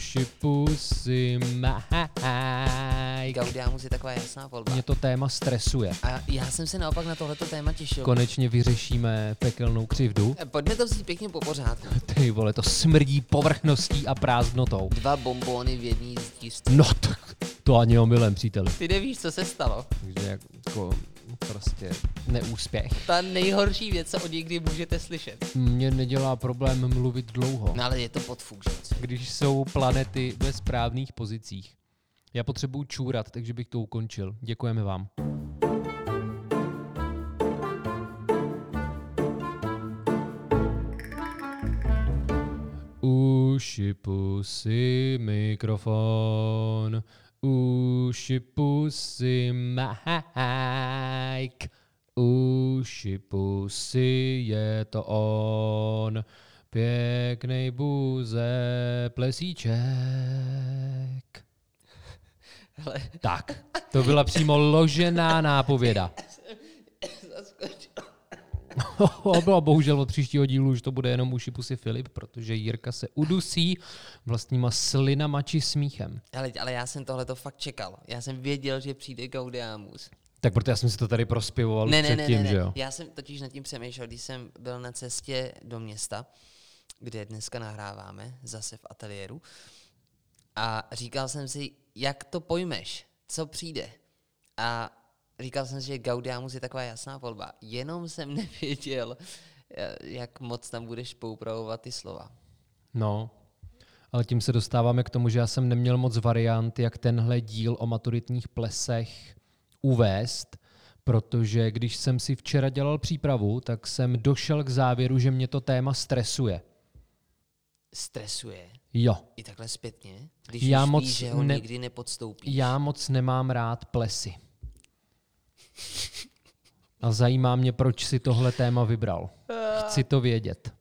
Uši, pusy, maj. Gaudiamus je taková jasná volba. Mě to téma stresuje. A já jsem se naopak na tohleto téma těšil. Konečně vyřešíme pekelnou křivdu. Eh, Pojďme to vzít pěkně po pořádku. Ty vole, to smrdí povrchností a prázdnotou. Dva bombóny v jedné jízdí. No tak to ani omylem, příteli. Ty nevíš, co se stalo. Takže jako prostě neúspěch. Ta nejhorší věc, co od někdy můžete slyšet. Mně nedělá problém mluvit dlouho, No ale je to podfuk, že? když jsou planety ve správných pozicích. Já potřebuju čůrat, takže bych to ukončil. Děkujeme vám. Uši, pusy, mikrofon. Uši, pusy, Mike. Uši, pusy, je to on. Pěknej buze, plesíček. Hele, Tak, to byla přímo ložená nápověda. Bylo bohužel od příštího dílu už to bude jenom uši pusy Filip, protože Jirka se udusí vlastníma slinama či smíchem. ale, ale já jsem tohle to fakt čekal. Já jsem věděl, že přijde Gaudiamus. Tak proto já jsem si to tady prospěvoval Ne, ne, ne, předtím, ne, že ne. jo? Já jsem totiž nad tím přemýšlel, když jsem byl na cestě do města, kde dneska nahráváme, zase v ateliéru. A říkal jsem si, jak to pojmeš, co přijde. A říkal jsem si, že Gaudiamus je taková jasná volba. Jenom jsem nevěděl, eh, jak moc tam budeš poupravovat ty slova. No, ale tím se dostáváme k tomu, že já jsem neměl moc variant, jak tenhle díl o maturitních plesech uvést, protože když jsem si včera dělal přípravu, tak jsem došel k závěru, že mě to téma stresuje. Stresuje Jo, i takhle zpětně, když Já už moc víš, že ho ne- nikdy nepodstoupíš. já moc nemám rád plesy. A zajímá mě, proč si tohle téma vybral. Chci to vědět.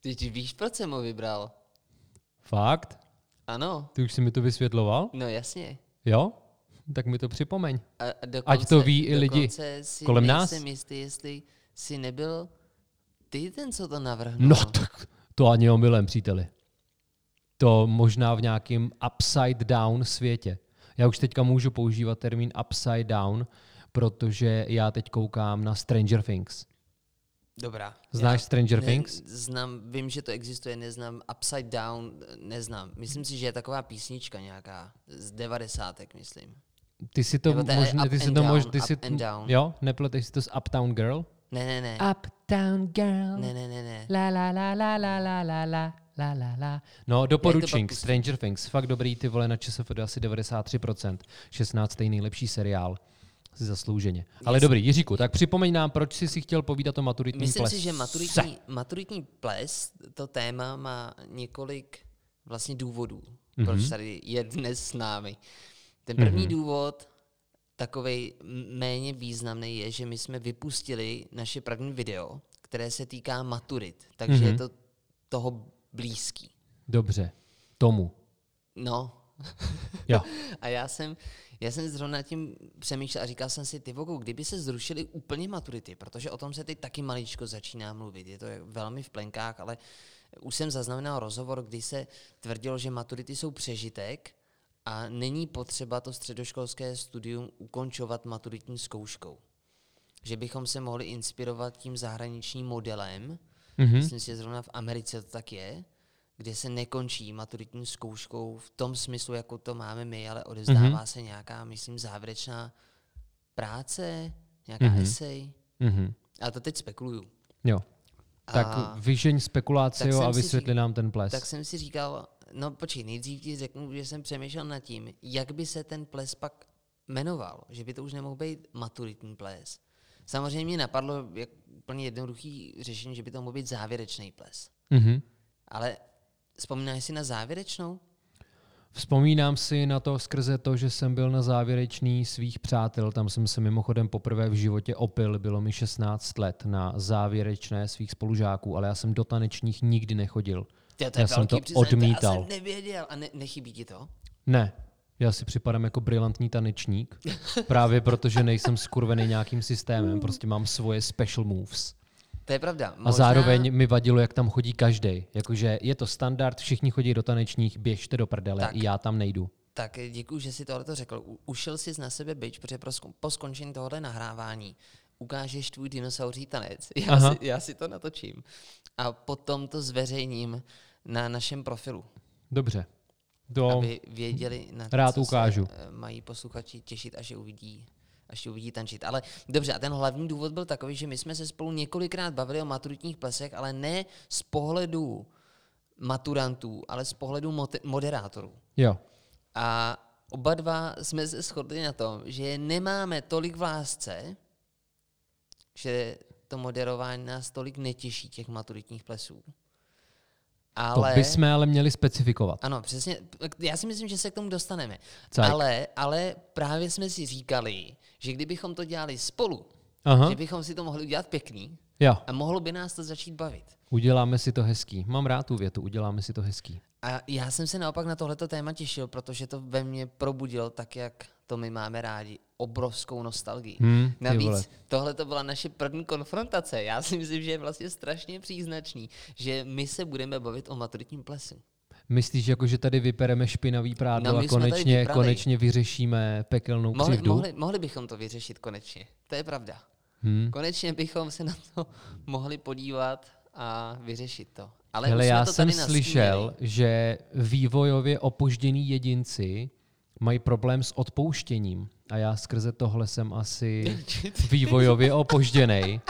Ty, ty víš, proč jsem ho vybral? Fakt? Ano, Ty už jsi mi to vysvětloval? no jasně. Jo? Tak mi to připomeň. A dokonce, Ať to ví i lidi si kolem nás. nejsem jistý, jestli jsi nebyl ty ten, co to navrhnul. No tak to ani omylem, příteli. To možná v nějakém upside down světě. Já už teďka můžu používat termín upside down, protože já teď koukám na Stranger Things. Dobrá. Znáš Já Stranger ne- Things? Znám, vím, že to existuje, neznám. Upside Down neznám. Myslím si, že je taková písnička nějaká z devadesátek, myslím. Ty si to možná, ty si to down, mož, ty si, jo, nepleteš si to s Uptown Girl? Ne, ne, ne. Uptown Girl. Ne, ne, ne, ne. La la la la la la la la la la la. No, doporučink? Stranger Things. Fakt dobrý, ty vole, na ČSFD asi 93%. 16. nejlepší seriál. Si zaslouženě. Ale Yes. dobrý, Jiříku, tak připomeň nám, proč jsi si chtěl povídat o maturitním Myslím plese. si, že maturitní, maturitní ples, to téma má několik vlastně důvodů, mm-hmm. proč tady je dnes s námi. Ten první mm-hmm. důvod, takový méně významný, je, že my jsme vypustili naše první video, které se týká maturit, takže mm-hmm. je to toho blízký. Dobře, tomu. No, Jo. a já jsem, já jsem zrovna tím přemýšlel a říkal jsem si, ty vogu, kdyby se zrušily úplně maturity, protože o tom se teď taky maličko začíná mluvit. Je to velmi v plenkách, ale už jsem zaznamenal rozhovor, kdy se tvrdilo, že maturity jsou přežitek a není potřeba to středoškolské studium ukončovat maturitní zkouškou. Že bychom se mohli inspirovat tím zahraničním modelem, Mhm. myslím si, že zrovna v Americe to tak je, kde se nekončí maturitní zkouškou v tom smyslu, jako to máme my, ale odevzdává Mhm. se nějaká, myslím, závěrečná práce, nějaká Mhm. esej. Mhm. Ale to teď spekuluju. Jo. Tak A- vyžeň spekulaci tak jo, jsem a vysvětli řík- nám ten ples. Tak jsem si říkal, no počkej, nejdřív ti řeknu, že jsem přemýšlel nad tím, jak by se ten ples pak jmenoval, že by to už nemohl být maturitní ples. Samozřejmě mě napadlo jak úplně jednoduchý řešení, že by to mohl být závěrečný ples. Mhm. Ale vzpomínáš si na závěrečnou? Vzpomínám si na to skrze to, že jsem byl na závěrečný svých přátel. Tam jsem se mimochodem poprvé v životě opil. Bylo mi 16 let na závěrečné svých spolužáků, ale já jsem do tanečních nikdy nechodil. Tyjo, Já jsem to odmítal. Já jsem nevěděl. A ne, nechybí ti to? Ne, já si připadám jako brilantní tanečník. Právě protože nejsem skurvený nějakým systémem. Prostě mám svoje special moves. To je pravda. A Možná- zároveň mi vadilo, jak tam chodí každý. Jakože je to standard, všichni chodí do tanečních, běžte do prdele, Tak. já tam nejdu. Tak děkuji, že si tohle řekl. Ušel jsi na sebe byč, protože po skončení tohohle nahrávání ukážeš tvůj dinosauří tanec. Já Aha. si, já si to natočím. A potom to zveřejním na našem profilu, Dobře. To, aby věděli, na rád co ukážu. se eh, mají posluchači těšit, až je uvidí až je uvidí tančit. Ale dobře, a ten hlavní důvod byl takový, že my jsme se spolu několikrát bavili o maturitních plesech, ale ne z pohledu maturantů, ale z pohledu moderátorů. jo. A oba dva jsme se shodli na tom, že nemáme tolik v lásce, že to moderování nás tolik netěší těch maturitních plesů. Ale, To bychom ale měli specifikovat. ano, přesně, já si myslím, že se k tomu dostaneme. Cajk. Ale, ale právě jsme si říkali, že kdybychom to dělali spolu, Aha, že bychom si to mohli udělat pěkný jo. a mohlo by nás to začít bavit. Uděláme si to hezký. Mám rád tu větu, uděláme si to hezký. A já jsem se naopak na tohleto téma těšil, protože to ve mně probudilo tak, jak to my máme rádi, obrovskou nostalgii. Hm, vole. Navíc tohle to byla naše první konfrontace. Já si myslím, že je vlastně strašně příznačný, že my se budeme bavit o maturitním plesu. Myslíš, jako, že tady vypereme špinavý prádlo No, a konečně, konečně vyřešíme pekelnou Mohli, křivdu? mohli, mohli bychom to vyřešit konečně. To je pravda. Hm. Konečně bychom se na to mohli podívat a vyřešit to. Ale Hele, já to jsem slyšel, že vývojově opoždění jedinci mají problém s odpouštěním. A já skrze tohle jsem asi vývojově opožděnej,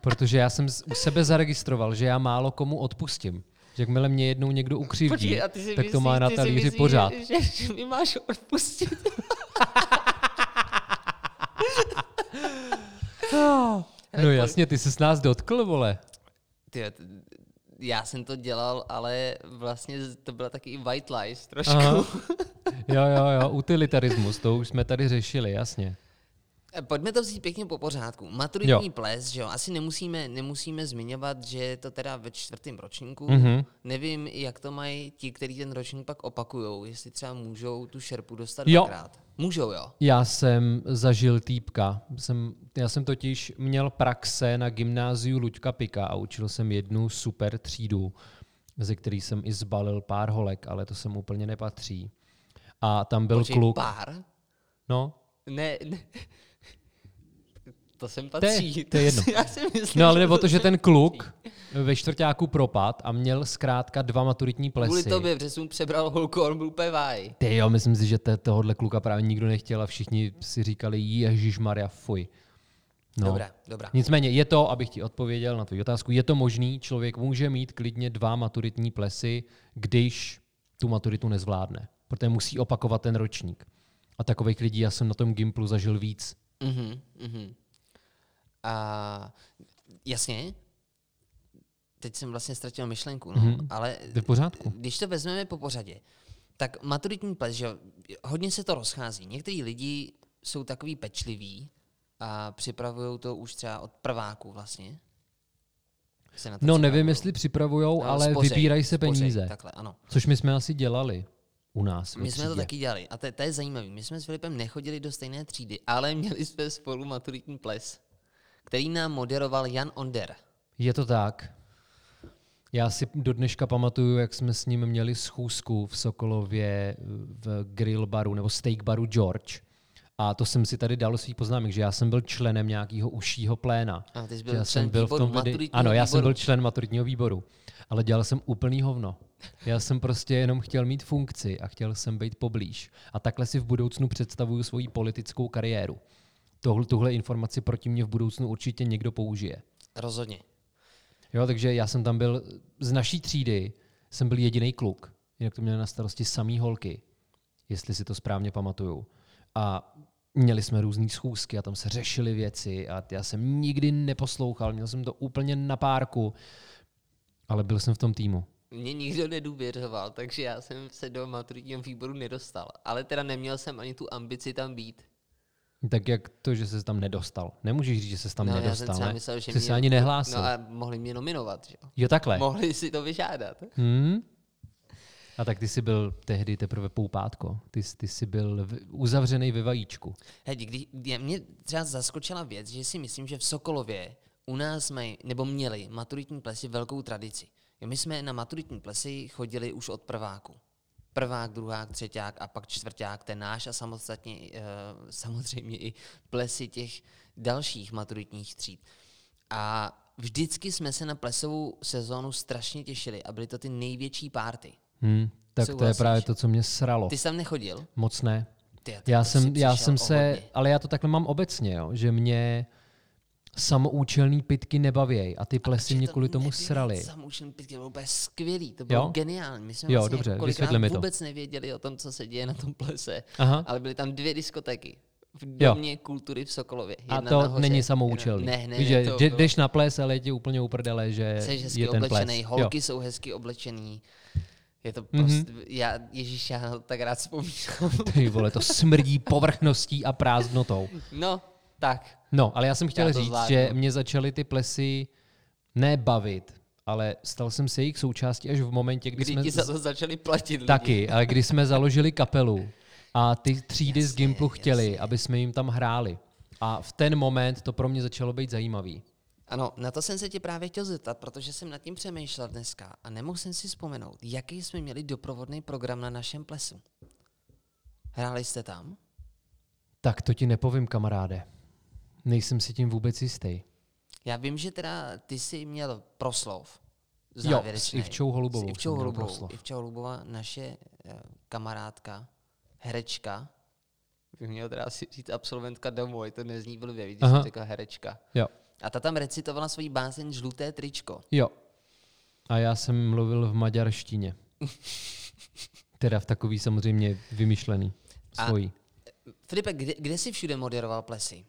protože já jsem u sebe zaregistroval, že já málo komu odpustím. Že jakmile mě jednou někdo ukřivdí, Počkej, tak to má na talíři pořád. Že, že mi máš odpustit. No jasně, ty se s nás dotkl, vole. Ty, já jsem to dělal, ale vlastně to byla taky i white lies trošku. Aha. Jo, jo, jo, utilitarismus, to už jsme tady řešili, jasně. Pojďme to vzít pěkně po pořádku. Maturitní Jo. ples, že jo, asi nemusíme, nemusíme zmiňovat, že je to teda ve čtvrtém ročníku. Mhm. Nevím, jak to mají ti, kteří ten ročník pak opakujou, jestli třeba můžou tu šerpu dostat Jo. dvakrát. Můžou, jo. Já jsem zažil týpka. Jsem, já jsem totiž měl praxe na gymnáziu Luďka Pika a učil jsem jednu super třídu, ze který jsem i zbalil pár holek, ale to sem úplně nepatří. A tam byl Počkej, kluk. pár? No, Ne, ne. To sem To je- patří. to je jedno. Já si myslím, no ale nebo to to, že ten patří. kluk ve čtvrtáku propad a měl zkrátka dva maturitní plesy. Kvůli tobě, protože jsem přebral holku, on byl úplně váj. Ty jo, myslím si, že tohohle kluka právě nikdo nechtěl a všichni si říkali, Ježíš Maria, fuj. No. Dobrá, dobrá. Nicméně je to, abych ti odpověděl na tvou otázku, je to možný, člověk může mít klidně dva maturitní plesy, když tu maturitu nezvládne, protože musí opakovat ten ročník. A takových lidí já jsem na tom Gimplu zažil víc. Mhm, mhm. A jasně, teď jsem vlastně ztratil myšlenku, no, Mhm. ale v pořádku. když to vezmeme po pořadě, tak maturitní ples, že hodně se to rozchází. Někteří lidi jsou takový pečliví a připravují to už třeba od prváku vlastně. Se na to No nevím, připravujou. jestli připravujou, No, ale spořej, vybírají se spořej, peníze. Takhle, ano. Což my jsme asi dělali u nás. My jsme to taky dělali. A to, to je zajímavé. My jsme s Filipem nechodili do stejné třídy, ale měli jsme spolu maturitní ples, který nám moderoval Jan Onder. Je to tak. Já si do dneška pamatuju, jak jsme s ním měli schůzku v Sokolově v grill baru nebo steak baru George. A to jsem si tady dal svých poznámek, že já jsem byl členem nějakého užšího pléna. A ty jsi byl já člen jsem byl v výboru tom vede... maturitního Ano, já jsem výboru. byl člen maturitního výboru, ale dělal jsem úplný hovno. Já jsem prostě jenom chtěl mít funkci a chtěl jsem být poblíž. A takhle si v budoucnu představuju svoji politickou kariéru. Tohle, tuhle informaci proti mě v budoucnu určitě někdo použije. Rozhodně. Jo, takže já jsem tam byl z naší třídy, jsem byl jediný kluk. Jinak to měli na starosti samý holky, jestli si to správně pamatuju. A měli jsme různé schůzky a tam se řešily věci a já jsem nikdy neposlouchal, měl jsem to úplně na párku, ale byl jsem v tom týmu. Mě nikdo nedůvěřoval, takže já jsem se do maturitního výboru nedostal. Ale teda neměl jsem ani tu ambici tam být. Tak jak to, že se tam nedostal? Nemůžeš říct, že se tam no, já jsem nedostal, třeba ne? myslel, že Jsi se ani nehlásil. No a mohli mě nominovat, že jo? Jo, takhle. Mohli si to vyžádat. Hmm? A tak ty jsi byl tehdy teprve poupátko. Ty, ty jsi byl v, uzavřený ve vajíčku. Hej, když, mě- mě třeba zaskočila věc, že si myslím, že v Sokolově u nás mají, nebo měli maturitní plesy velkou tradici. Jo, my jsme na maturitní plesy chodili už od prváku. Prvák, druhák, třeťák a pak čtvrták, ten náš a samostatně, uh, samozřejmě i plesy těch dalších maturitních tříd. A vždycky jsme se na plesovou sezónu strašně těšili a byly to ty největší párty. Hmm, tak to je Souhlasíš? právě to, co mě sralo. Ty jsi tam nechodil? Moc ne. Ty, Já jsem, já jsem se, ale já to takhle mám obecně, jo, že mě samoučelný pitky nebavějí a ty plesy Že mě kvůli tomu srali. Samoučelný pitky, bylo úplně skvělý, to bylo Jo? geniální. My jsme Jo, vlastně dobře, vysvětli mi to. vůbec nevěděli o tom, co se děje na tom plese, Aha. ale byly tam dvě diskotéky. V Jo. domě kultury v Sokolově. A Jedna to nahoře, není samoučelný. Ne, ne, Víš, ne, že to jdeš na ples, ale je ti úplně uprdele, že Jsi hezky je ten oblečený, ples. holky jsou hezky oblečený. Je to Mhm. prostě, já, ježíš, já tak rád vzpomínám. Jo. Ty vole, to smrdí povrchností a prázdnotou. No, tak. No, ale já jsem chtěl Já říct, zvládnu. že mě začaly ty plesy nebavit, ale stal jsem se jejich součástí až v momentě, kdy Kdy jsme... ti za to začali platit lidi. Taky, ale když jsme založili kapelu a ty třídy z Jasně, Gimplu chtěli, jasně. aby jsme jim tam hráli. A v ten moment to pro mě začalo být zajímavý. Ano, na to jsem se tě právě chtěl zeptat, protože jsem nad tím přemýšlel dneska a nemohl jsem si vzpomenout, jaký jsme měli doprovodný program na našem plesu. Hráli jste tam? Tak to ti nepovím, kamaráde. Nejsem si tím vůbec jistý. Já vím, že teda ty jsi měl proslov. Jo, s. Ivčou Holubovou S Ivčou Holubovou. Ivča Holubová, naše eh, kamarádka, herečka, bych měl teda si říct absolventka domu, je to nezní blbě, když Aha. jsem řekl herečka. Jo. A ta tam recitovala svoji báseň Žluté tričko. Jo. A já jsem mluvil v maďarštině. teda v takový samozřejmě vymyšlený. A- Svojí. Filipe, kde, kde jsi všude moderoval plesy?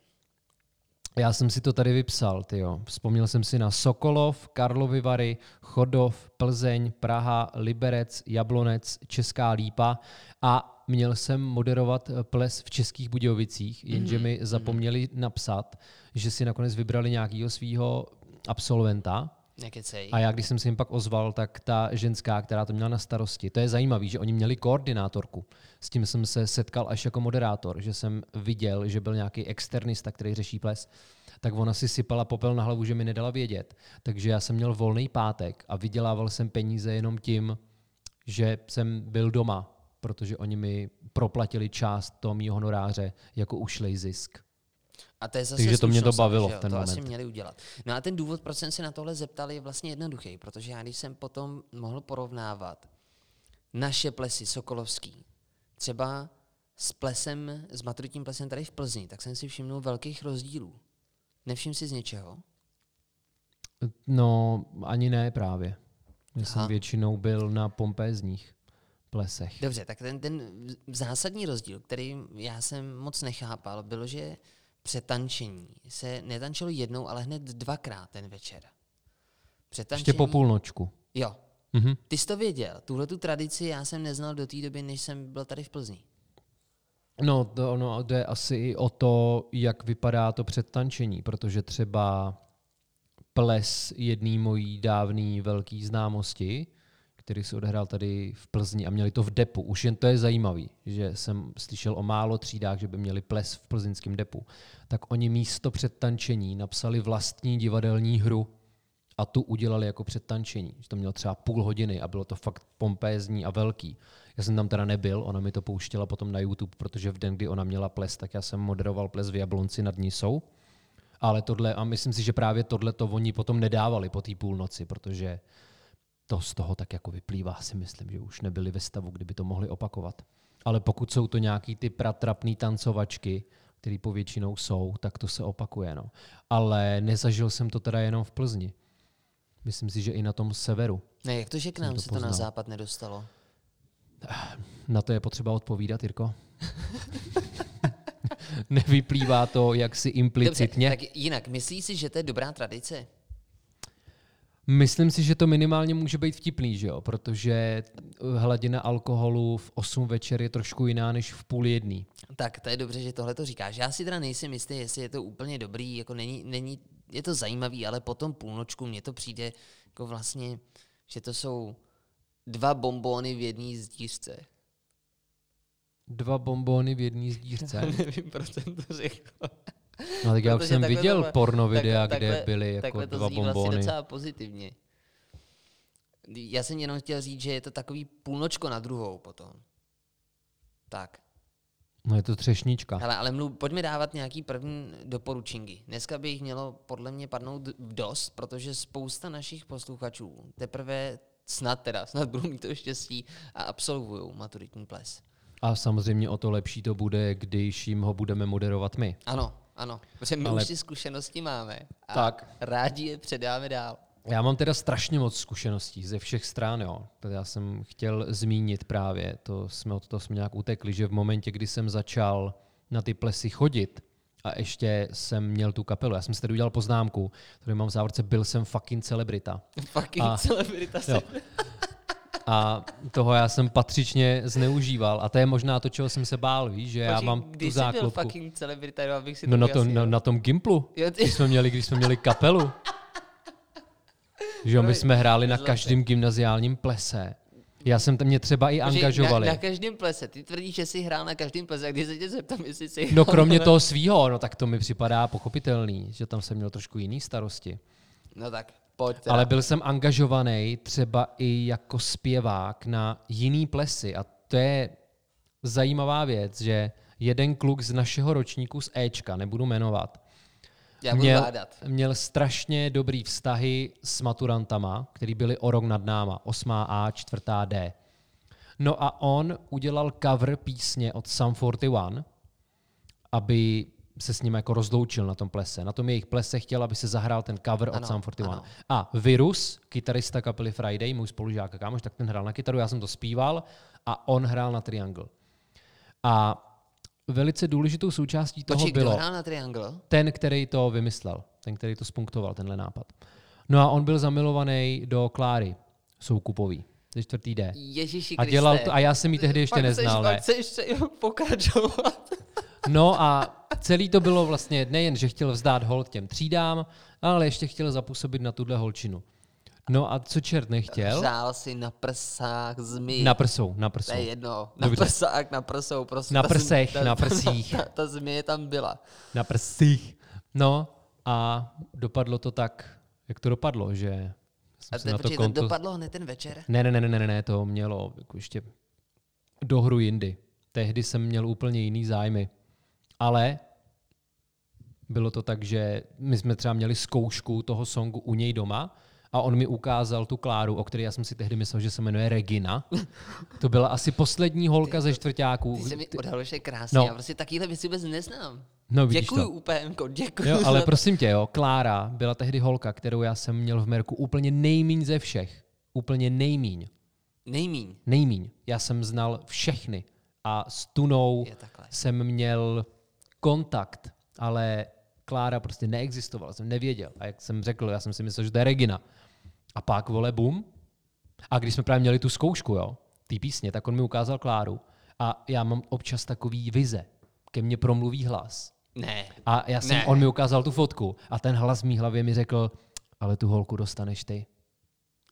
Já jsem si to tady vypsal, tyjo. Vzpomněl jsem si na Sokolov, Karlovy Vary, Chodov, Plzeň, Praha, Liberec, Jablonec, Česká Lípa. A měl jsem moderovat eh, ples v Českých Budějovicích, jenže mi zapomněli napsat, že si nakonec vybrali nějakého svého absolventa, Nekecej. a já, když jsem se jim pak ozval, tak ta ženská, která to měla na starosti, to je zajímavé, že oni měli koordinátorku. S tím jsem se setkal až jako moderátor, že jsem viděl, že byl nějaký externista, který řeší ples. Tak ona si sypala popel na hlavu, že mi nedala vědět. Takže já jsem měl volný pátek a vydělával jsem peníze jenom tím, že jsem byl doma, protože oni mi proplatili část toho mýho honoráře jako ušlej zisk. A to je zase Takže to mě to bavilo v ten to asi moment. měli udělat. No a ten důvod, proč jsem se na tohle zeptal, je vlastně jednoduchý, protože já když jsem potom mohl porovnávat naše plesy Sokolovský, třeba s plesem, s maturitním plesem tady v Plzni, tak jsem si všimnul velkých rozdílů. Nevšim si z něčeho? No, ani ne právě. Já jsem Aha. většinou byl na pompézních plesech. Dobře, tak ten, ten zásadní rozdíl, který já jsem moc nechápal, bylo, že přetančení se netančilo jednou, ale hned dvakrát ten večer. Přetančení, Ještě po půlnočku. Jo, Mhm. Ty jsi to věděl. Tuhle tu tradici já jsem neznal do té doby, než jsem byl tady v Plzni. No, to, ono jde asi i o to, jak vypadá to předtančení, protože třeba ples jedný mojí dávný velký známosti, který se odehrál tady v Plzni a měli to v depu. Už jen to je zajímavý, že jsem slyšel o málo třídách, že by měli ples v plzeňském depu. Tak oni místo předtančení napsali vlastní divadelní hru a tu udělali jako předtančení. To mělo třeba půl hodiny a bylo to fakt pompézní a velký. Já jsem tam teda nebyl, ona mi to pouštěla potom na YouTube, protože v den, kdy ona měla ples, tak já jsem moderoval ples v Jablonci nad Nisou. Ale tohle, a myslím si, že právě tohle to oni potom nedávali po té půlnoci, protože to z toho tak jako vyplývá, si myslím, že už nebyli ve stavu, kdyby to mohli opakovat. Ale pokud jsou to nějaký ty pratrapný tancovačky, který povětšinou jsou, tak to se opakuje. No. Ale nezažil jsem to teda jenom v Plzni. Myslím si, že i na tom severu. Ne, jak to, že k nám to se to na poznal. západ nedostalo? Na to je potřeba odpovídat, Jirko. Nevyplývá to jaksi implicitně. Dobře, tak jinak, myslíš si, že to je dobrá tradice? Myslím si, že to minimálně může být vtipný, že jo? protože hladina alkoholu v 8 večer je trošku jiná než v půl jedný. Tak to je dobře, že tohle to říkáš. Já si teda nejsem jistý, jestli je to úplně dobrý, jako není, není, je to zajímavý, ale potom půlnočku mně to přijde jako vlastně, že to jsou dva bombóny v jedné zdířce. Dva bombóny v jedné zdířce. Nevím, proč jsem to řekl. No tak já už jsem viděl to- porno videa, takhle- kde takhle- byly jako takhle to dva zní vlastně bombony. docela pozitivně. Já jsem jenom chtěl říct, že je to takový půlnočko na druhou potom. Tak. No je to třešnička. Hele, ale mluv, pojďme dávat nějaký první doporučinky. Dneska by jich mělo podle mě padnout dost, protože spousta našich posluchačů teprve snad teda, snad budou mít to štěstí a absolvují maturitní ples. A samozřejmě o to lepší to bude, když jim ho budeme moderovat my. Ano, ano, protože my Ale- už ty zkušenosti máme a Tak. rádi je předáme dál. Já mám teda strašně moc zkušeností ze všech stran, jo. Tady já jsem chtěl zmínit právě, to jsme od toho jsme nějak utekli, že v momentě, kdy jsem začal na ty plesy chodit a ještě jsem měl tu kapelu, já jsem si tady udělal poznámku, tady mám v závorce, byl jsem fucking celebrita. Fucking A- celebrita Jo. A toho já jsem patřičně zneužíval. A to je možná to, čeho jsem se bál, víš, že já Počkej, mám kdy tu jsi byl záklopku. fucking celebrita, jo, abych si No to na tom, ujasnil. na, na tom Gimplu, Jo, ty- když jsme měli, když jsme měli kapelu. Že jo, my jsme hráli na každém gymnaziálním plese. Já jsem tam mě třeba i angažovali. Na, na každém plese. Ty tvrdíš, že jsi hrál na každém plese. A když se tě zeptám, jestli jsi No kromě na- toho svýho, no tak to mi připadá pochopitelný, že tam jsem měl trošku jiný starosti. No tak, pojď teda. Ale byl jsem angažovaný třeba i jako zpěvák na jiný plesy a to je zajímavá věc, že jeden kluk z našeho ročníku z Ečka, nebudu jmenovat, Já budu měl, měl strašně dobrý vztahy s maturantama, který byli o rok nad náma, 8A, 4D. No a on udělal cover písně od Sum 41, aby se s ním jako rozloučil na tom plese. Na tom jejich plese chtěl, aby se zahrál ten cover Ano, od Sum 41. ano. A Virus, kytarista kapely Friday, můj spolužák a kámoš, tak ten hrál na kytaru, já jsem to zpíval a on hrál na triangle. A velice důležitou součástí toho Počkej, bylo hrál na Triangle? ten, který to vymyslel, ten, který to spunktoval, tenhle nápad. No a on byl zamilovaný do Kláry Soukupový, ze čtvrtý D. Ježíši A Kriste. dělal to, a já jsem ji tehdy ještě Fakt neznal, chceš, ne. Fakt chceš pokračovat. No a celý to bylo vlastně nejen, že chtěl vzdát hold těm třídám, ale ještě chtěl zapůsobit na tuhle holčinu. No a co čert nechtěl? Řál si na prsách zmi. Na prsou, na To prsou. je jedno. Na Dobře. prsách, na prsou. Prostě Na ta prsech, zmi- na ta, prsích. Ta, ta, ta tam byla. Na prsích. No a dopadlo to tak, jak to dopadlo, že A to, na to počkej, to konto... dopadlo hned ten večer? Ne, ne, ne, ne, ne, ne, to mělo jako ještě dohru jindy. Tehdy jsem měl úplně jiný zájmy. Ale bylo to tak, že my jsme třeba měli zkoušku toho songu u něj doma a on mi ukázal tu Kláru, o které já jsem si tehdy myslel, že se jmenuje Regina. To byla asi poslední holka ze čtvrtáků. Ty se mi odhalil, že je krásně. No. Já prostě takovýhle věci vůbec neznám. No, vidíš děkuju, to. UPMko, děkuju. Jo, ale prosím tě, jo, Klára byla tehdy holka, kterou já jsem měl v Merku úplně nejmíň ze všech. Úplně nejmíň. Nejmíň. Nejmíň. Já jsem znal všechny a s Tunou jsem měl kontakt, ale Klára prostě neexistovala, jsem nevěděl. A jak jsem řekl, já jsem si myslel, že to je Regina. A pak, vole, bum. A když jsme právě měli tu zkoušku, jo, té písně, tak on mi ukázal Kláru. A já mám občas takový vize. Ke mně promluví hlas. Ne. A já jsem, Ne. on mi ukázal tu fotku a ten hlas v mý hlavě mi řekl, ale tu holku dostaneš ty.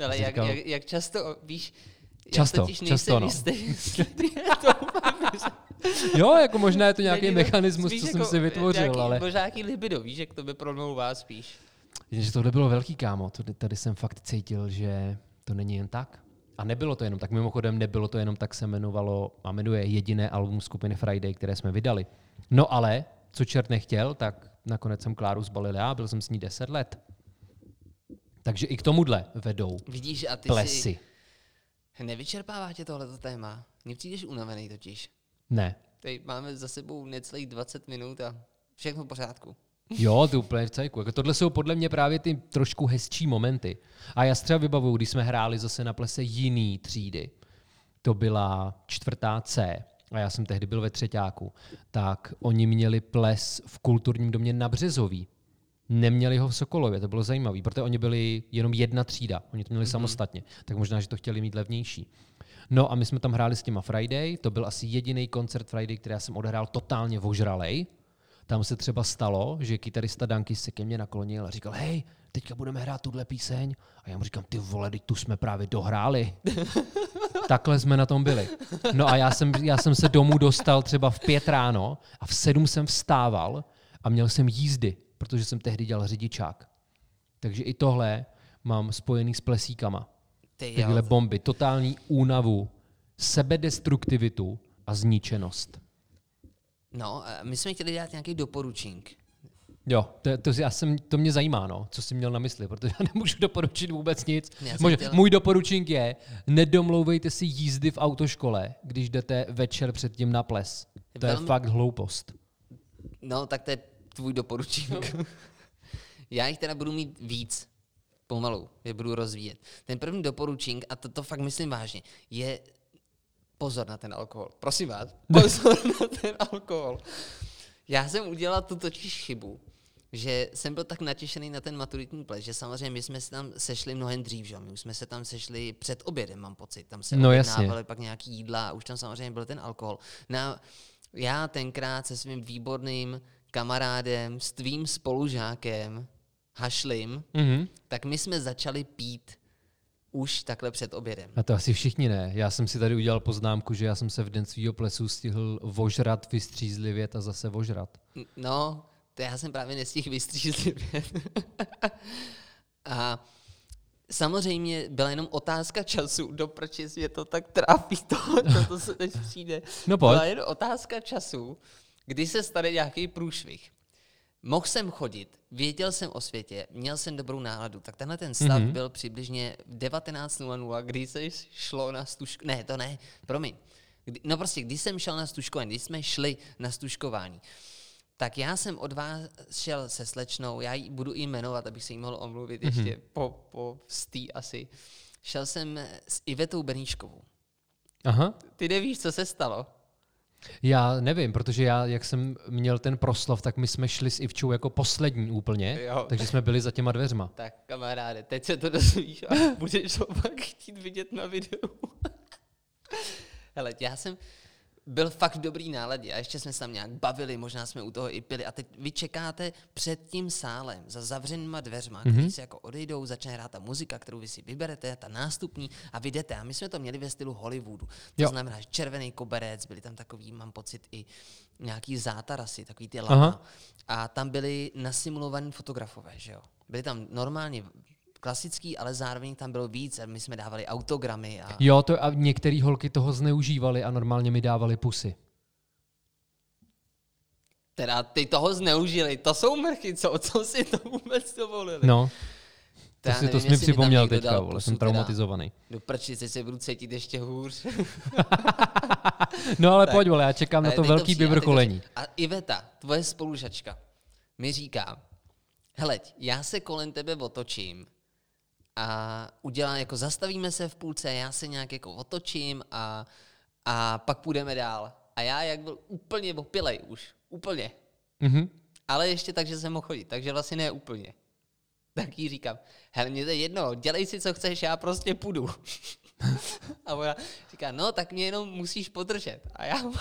Ale jak, říkal- jak, jak často, víš, Často, já často, no. jistý, to Jo, jako možná je to nějaký to- mechanismus, co jsem jako si vytvořil, nějaký, ale... Možná nějaký libido, víš, jak to by promlouvá spíš. Jenže tohle bylo velký kámo, tady, tady jsem fakt cítil, že to není jen tak. A nebylo to jenom tak, mimochodem nebylo to jenom tak, se jmenovalo a jmenuje jediné album skupiny Friday, které jsme vydali. No ale, co čert nechtěl, tak nakonec jsem Kláru zbalil já, byl jsem s ní 10 let. Takže i k tomuhle vedou Vidíš, a ty plesy. si... Nevyčerpává tě tohleto téma? Mně přijdeš unavený totiž. Ne. Teď máme za sebou necelých 20 minut a všechno v pořádku. Jo, to úplně v cajku. Jako tohle jsou podle mě právě ty trošku hezčí momenty. A já si třeba vybavuju, když jsme hráli zase na plese jiný třídy. To byla čtvrtá C a já jsem tehdy byl ve třetíku, tak oni měli ples v kulturním domě na Březový. Neměli ho v Sokolově, to bylo zajímavé, protože oni byli jenom jedna třída, oni to měli mm-hmm. samostatně, tak možná, že to chtěli mít levnější. No a my jsme tam hráli s těma Friday, to byl asi jediný koncert Friday, který já jsem odehrál totálně vožralej. Tam se třeba stalo, že kytarista Danky se ke mně naklonil a říkal, hej, teďka budeme hrát tuhle píseň. A já mu říkám, ty vole, teď tu jsme právě dohráli. Takhle jsme na tom byli. No a já jsem, já jsem se domů dostal třeba v pět ráno a v sedm jsem vstával a měl jsem jízdy, protože jsem tehdy dělal řidičák. Takže i tohle mám spojený s plesíkama. Ty Tyhle bomby, totální únavu, sebedestruktivitu a zničenost. No, a my jsme chtěli dát nějaký doporučink. Jo, to, to, já jsem, to mě zajímá, no, co jsi měl na mysli, protože já nemůžu doporučit vůbec nic. Můj, chtěl- můj doporučink je, nedomlouvejte si jízdy v autoškole, když jdete večer předtím na ples. To je Velmi- fakt hloupost. No, tak to je tvůj doporučink. Já jich teda budu mít víc. Pomalu je budu rozvíjet. Ten první doporučink, a to, to fakt myslím vážně, je pozor na ten alkohol. Prosím vás, pozor na ten alkohol. Já jsem udělal tu totiž chybu, že jsem byl tak natěšený na ten maturitní ples, že samozřejmě my jsme se tam sešli mnohem dřív, že? jo. my jsme se tam sešli před obědem, mám pocit. Tam se No, objednávali pak nějaký jídla a už tam samozřejmě byl ten alkohol. Na, já tenkrát se svým výborným kamarádem, s tvým spolužákem, Hašlim, Mhm. tak my jsme začali pít už takhle před obědem. A to asi všichni ne. Já jsem si tady udělal poznámku, že já jsem se v den svého plesu stihl vožrat, vystřízlivět a zase vožrat. No, to já jsem právě nestihl vystřízlivě. a samozřejmě byla jenom otázka času, do proč mě to tak trápí, to, to, to se teď přijde. No pojď. Byla jen otázka času, kdy se stane nějaký průšvih. Mohl jsem chodit, věděl jsem o světě, měl jsem dobrou náladu, tak tenhle ten stav Mhm. mm-hmm. byl přibližně v 19.00, kdy se šlo na stužku... Ne, to ne, promiň. Kdy, no prostě, když jsem šel na stužkování, když jsme šli na stužkování, tak já jsem od vás šel se slečnou, já ji budu jí jmenovat, abych se jí mohl omluvit mm-hmm. ještě po, po stý asi. Šel jsem s Ivetou Beníčkovou. Aha. Ty nevíš, co se stalo? Já nevím, protože já, jak jsem měl ten proslov, tak my jsme šli s Ivčou jako poslední úplně, Jo. takže jsme byli za těma dveřma. Tak kamaráde, teď se to dozvíš a budeš to pak chtít vidět na videu. Hele, já jsem byl fakt dobrý náladě a ještě jsme se tam nějak bavili, možná jsme u toho i pili a teď vy čekáte před tím sálem za zavřenýma dveřma, mm-hmm. který se jako odejdou, začne hrát ta muzika, kterou vy si vyberete, ta nástupní a vy jdete. A my jsme to měli ve stylu Hollywoodu. To Jo. znamená, že červený koberec, byly tam takový, mám pocit, i nějaký zátarasy, takový ty Aha. lama. A tam byli nasimulovaní fotografové, že jo. Byli tam normálně klasický, ale zároveň tam bylo víc. a My jsme dávali autogramy a Jo, to a některé holky toho zneužívaly a normálně mi dávali pusy. teda ty toho zneužili. To jsou mrchy, co, co si to vůbec dovolili. No, to, si, to jsi mi připomněl teďka, vole, jsem traumatizovaný. Do prčice se budu cítit ještě hůř. No ale Tak. pojď, vole, já čekám na to velký to vyvrcholení. A Iveta, tvoje spolužačka, mi říká, heleď, já se kolem tebe otočím a udělá, jako zastavíme se v půlce, já se nějak jako otočím a, a pak půjdeme dál. A já, jak byl úplně opilej už, úplně, Mhm. ale ještě tak, že jsem mohl chodit, takže vlastně ne úplně. Tak jí říkám, hele, mě to je jedno, dělej si, co chceš, já prostě půjdu. A ona říká, no, tak mě jenom musíš podržet. A já...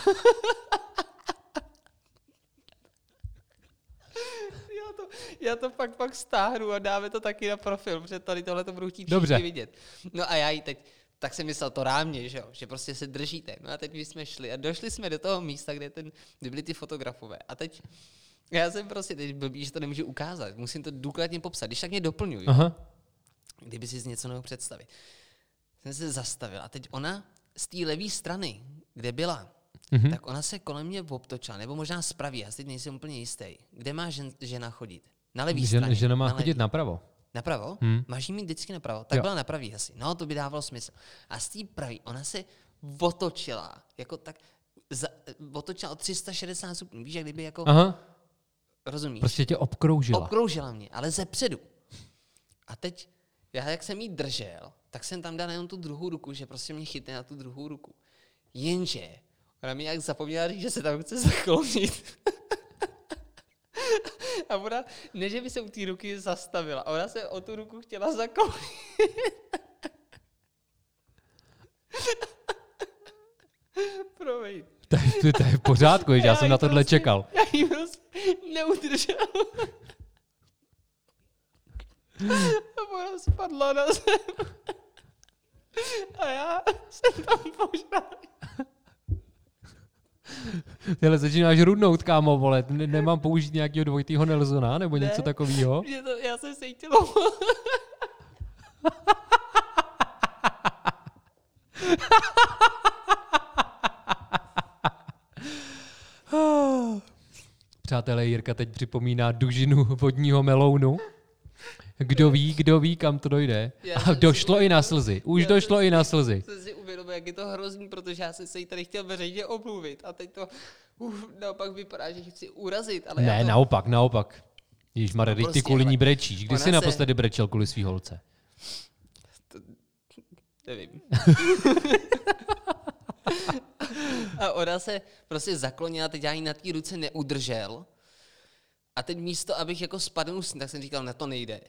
já, to, já to pak pak stáhnu a dáme to taky na profil, protože tady tohle to budu chtít Dobře. vidět. No a já jí teď, tak jsem myslel to rámě, že jo, že prostě se držíte. No a teď my jsme šli a došli jsme do toho místa, kde, ten, kde byli ty fotografové. A teď já jsem prostě teď blbý, že to nemůžu ukázat. Musím to důkladně popsat. Když tak mě doplňuj. jo Aha. kdyby si něco nemohl představit. Jsem se zastavil a teď ona z té levé strany, kde byla. Mm-hmm. tak ona se kolem mě obtočila, nebo možná spraví, já si teď nejsem úplně jistý. Kde má žen, žena chodit? Na levé Žen, straně. žena má na chodit levý. napravo. Napravo? Hmm. Máš jí mít vždycky napravo? Tak jo. byla napravý asi. No, to by dávalo smysl. A z té pravý, ona se otočila, jako tak, za, otočila o 360 stupňů. Víš, jak kdyby jako, Aha, rozumíš? prostě tě obkroužila. Obkroužila mě, ale ze předu. A teď, já jak jsem jí držel, tak jsem tam dal jenom tu druhou ruku, že prostě mě chytne na tu druhou ruku. Jenže, ona mi jak zapomněla říct, že se tam chce zaklonit. A ona, ne, že by se u té ruky zastavila, ona se o tu ruku chtěla zaklonit. Promiň. To je, to je v pořádku, že já jsem na tohle prostě- čekal. Já jí prostě neudržel. A ona spadla na zem. A já jsem tam požral. Tyhle začínáš rudnout, kámo, vole. Ne- Nemám použít nějakého dvojitýho Nelsona nebo něco Ne. takového. Mě to, já jsem se chtěl Přátelé, Jirka teď připomíná dužinu vodního melounu. Kdo ví, kdo ví, kam to dojde. Já A došlo i na slzy. Už Já došlo i na slzy. jsem si uvědomil, jak je to hrozný, protože já jsem se jí tady chtěl veřejně omluvit a teď to uf, naopak vypadá, že chci urazit. Ale Ne, já to, naopak, naopak. Ježíš Mare, No ty prostě, kvůli ní brečíš. Kdy jsi se- naposledy brečel kvůli svý holce? Nevím. a ona se prostě zaklonila, teď já ji na té ruce neudržel. A teď místo, abych jako spadl, s ní, tak jsem říkal, na to nejde.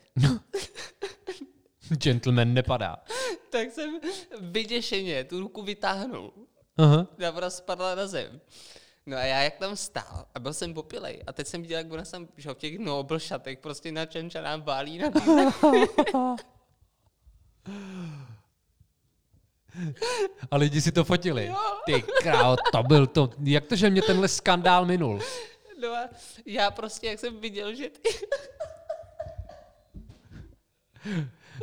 Gentleman nepadá. Tak jsem vyděšeně tu ruku vytáhnul. Aha. A ona spadla na zem. No a já jak tam stál a byl jsem popilej. A teď jsem viděl, jak ona jsem že, v těch nobl šatech prostě na čenčanám válí na A lidi si to fotili. Ty král, to byl to. Jak to, že mě tenhle skandál minul? No a já prostě, jak jsem viděl, že ty...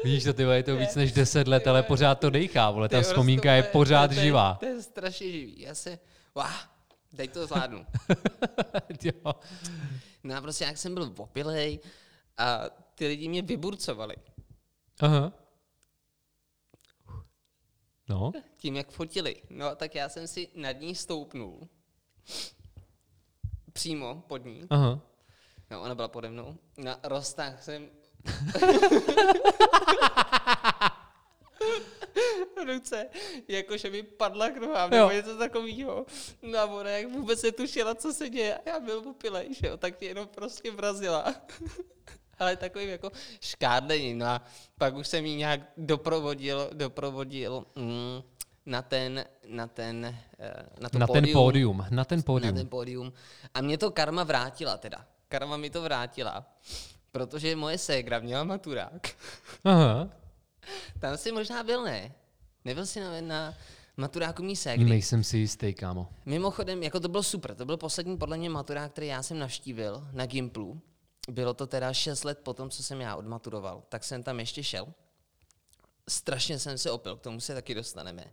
Vidíš to, ty je to víc než 10 let, ale pořád to dejchá, vole, ta ty vzpomínka je prostě, pořád živá. To je strašně živý. Já se... Wow, teď to zvládnu. Jo. No a prostě jak jsem byl opilej a ty lidi mě vyburcovali. Aha. No, tím, jak fotili. No, tak já jsem si nad ní stoupnul. Přímo pod ní. aha. No, ona byla pode mnou. No, roztáhl jsem ruce, jakože mi padla k nohám, nebo něco takového. No a ona jak vůbec netušila, co se děje. A já byl popilej, že jo, tak mě jenom prostě vrazila. Ale takovým jako škádlení. No a pak už jsem jí nějak doprovodil, doprovodil mm, na ten, na ten, eh, na to Na ten pódium, na ten na pódium. ten pódium. A mě to karma vrátila teda. Karma mi to vrátila, protože moje ségra měla maturák. Aha. Tam si možná byl, ne? Nebyl jsi na, na maturáku mý ségry. Nejsem si jistý, kámo. Mimochodem, jako to bylo super, to byl poslední podle mě maturák, který já jsem navštívil na Gimplu. Bylo to teda 6 let potom, co jsem já odmaturoval, tak jsem tam ještě šel. Strašně jsem se opil, k tomu se taky dostaneme.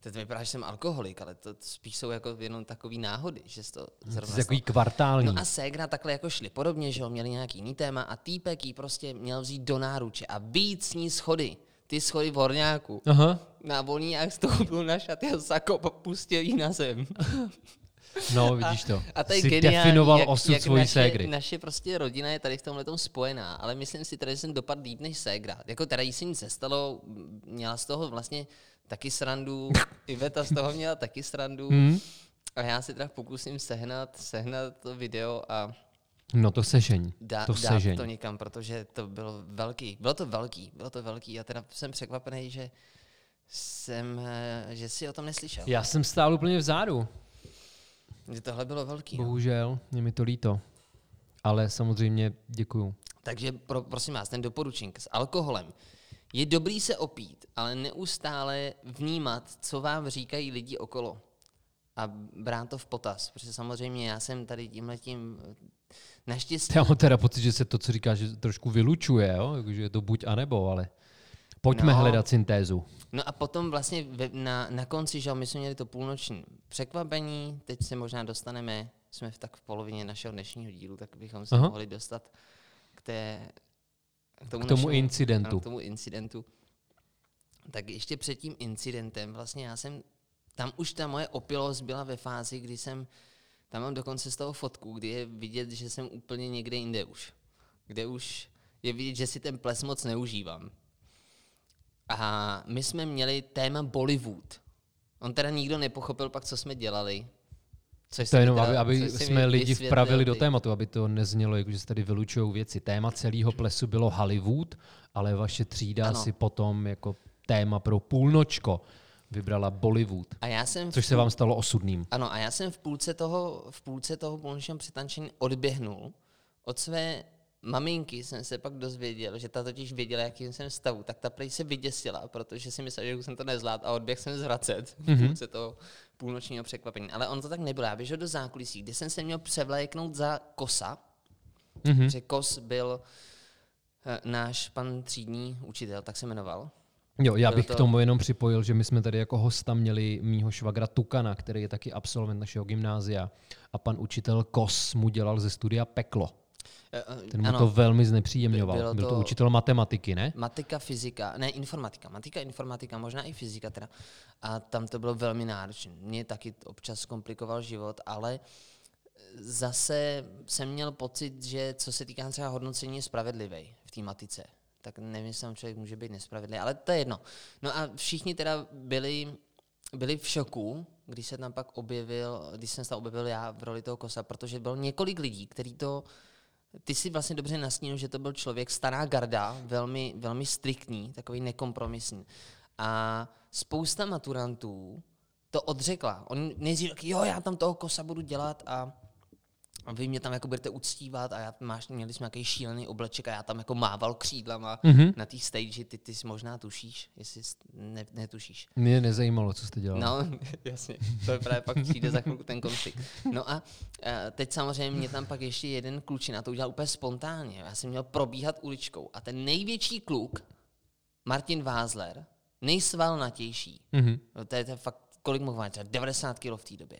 Teď vypadá, že jsem alkoholik, ale to spíš jsou jako jenom takový náhody, že to zrovna takový kvartální. No a ségra takhle jako šli podobně, že jo, měli nějaký jiný téma a týpek jí prostě měl vzít do náruče a víc s ní schody. Ty schody v horňáku. Aha. Na volný jak stoupil na šaty a zakop a pustil jí na zem. No, vidíš to. A to je Jsi geniální, definoval jak, osud jak svojí naše, ségry. naše prostě rodina je tady v tomhle spojená, ale myslím si tady, že jsem dopadl líp než ségra. Jako teda jí se nic nestalo, měla z toho vlastně taky srandu, Iveta z toho měla taky srandu Hmm? a já si teda pokusím sehnat, sehnat to video a No to sežeň. dá, to dát sežeň. to někam, protože to bylo velký. Bylo to velký, bylo to velký a teda jsem překvapený, že jsem, eh, že si o tom neslyšel. Já jsem stál úplně vzadu. Že tohle bylo velký. No. Bohužel, je mi to líto. Ale samozřejmě děkuju. Takže pro, prosím vás, ten doporučink s alkoholem. Je dobrý se opít, ale neustále vnímat, co vám říkají lidi okolo. A brát to v potaz. Protože samozřejmě já jsem tady tímhletím naštěstí Já mám teda pocit, že se to, co říkáš, že trošku vylučuje, jo? Jako, že je to buď a nebo, ale pojďme No. hledat syntézu. No a potom vlastně na, na konci, že jo, my jsme měli to půlnoční překvapení, teď se možná dostaneme, jsme v tak v polovině našeho dnešního dílu, tak bychom se Aha. mohli dostat k té k tomu, K tomu našemu, incidentu. Ano, k tomu incidentu. Tak ještě před tím incidentem, vlastně já jsem, tam už ta moje opilost byla ve fázi, kdy jsem, tam mám dokonce z toho fotku, kdy je vidět, že jsem úplně někde jinde už. Kde už je vidět, že si ten ples moc neužívám. A my jsme měli téma Bollywood. On teda nikdo nepochopil pak, co jsme dělali. Což To jenom, teda- aby, aby jsme lidi vpravili do ty. tématu, aby to neznělo, jako že se tady vylučují věci. Téma celého plesu bylo Hollywood, ale vaše třída Ano. si potom jako téma pro půlnočko vybrala Bollywood, A já jsem což se vám stalo osudným. Ano, a já jsem v půlce toho, v půlce toho půlnočního přetančení odběhnul od své maminky jsem se pak dozvěděl, že ta totiž věděla, jakým jsem stavu, tak ta prej se vyděsila, protože si myslela, že už jsem to nezvládl a odběh jsem zvracet Mhm. půlce toho půlnočního překvapení. Ale on to tak nebylo. Já běžel do zákulisí, kde jsem se měl převléknout za kosa, Mhm. že kos byl eh, náš pan třídní učitel, tak se jmenoval. Jo, já bych to- k tomu jenom připojil, že my jsme tady jako hosta měli mýho švagra Tukana, který je taky absolvent našeho gymnázia. A pan učitel Kos mu dělal ze studia peklo. Eh, eh, Ten mu ano, to velmi znepříjemňoval. Bylo Byl to to- učitel matematiky, ne? Matika, fyzika, ne informatika, matika, informatika, možná i fyzika teda. A tam to bylo velmi náročné. Mě taky občas komplikoval život, ale zase jsem měl pocit, že co se týká třeba hodnocení, je spravedlivý v té matice. Tak nevím, jestli tam člověk může být nespravedlivý, ale to je jedno. No a všichni teda byli, byli v šoku, když se tam pak objevil, když jsem se tam objevil já v roli toho kosa, protože bylo několik lidí, kteří to ty si vlastně dobře nastínil, že to byl člověk stará garda, velmi, velmi striktní, takový nekompromisní. A spousta maturantů to odřekla. On nejdřív jo, já tam toho kosa budu dělat a a vy mě tam jako budete uctívat a já, máš, měli jsme nějaký šílený obleček a já tam jako mával křídlama Mhm. na té stage, ty, ty si možná tušíš, jestli ne, netušíš. Mě nezajímalo, co jste dělal. No, jasně. To je právě pak přijde za chvilku ten konflikt. No a eh, teď samozřejmě mě tam pak ještě jeden klučina to udělal úplně spontánně. Já jsem měl probíhat uličkou a ten největší kluk, Martin Vázler, nejsvalnatější, Mhm. no to je, to je fakt, kolik mohl třeba 90 kg v té době.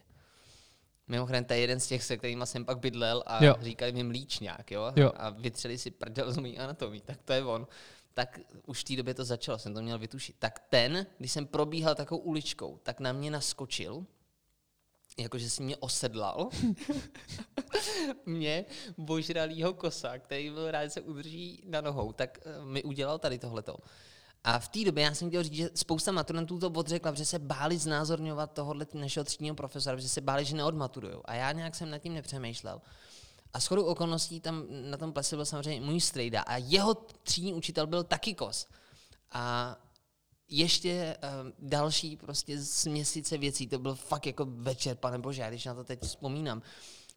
Mimochodem, to je jeden z těch, se kterými jsem pak bydlel a Jo. říkali mi mlíčňák, jo? Jo. A vytřeli si prdel z mojí anatomii, tak to je on. Tak už v té době to začalo, jsem to měl vytušit. Tak ten, když jsem probíhal takovou uličkou, tak na mě naskočil, jakože si mě osedlal, mě božralýho kosa, který byl rád, že se udrží na nohou, tak eh, mi udělal tady tohleto. A v té době já jsem chtěl říct, že spousta maturantů to odřekla, protože se báli znázorňovat tohohle našeho třídního profesora, protože se báli, že neodmaturujou. A já nějak jsem nad tím nepřemýšlel. A shodou okolností tam na tom plese byl samozřejmě můj strejda a jeho třídní učitel byl taky kos. A ještě um, další prostě z měsíce věcí, to byl fakt jako večer, pane bože, já když na to teď vzpomínám.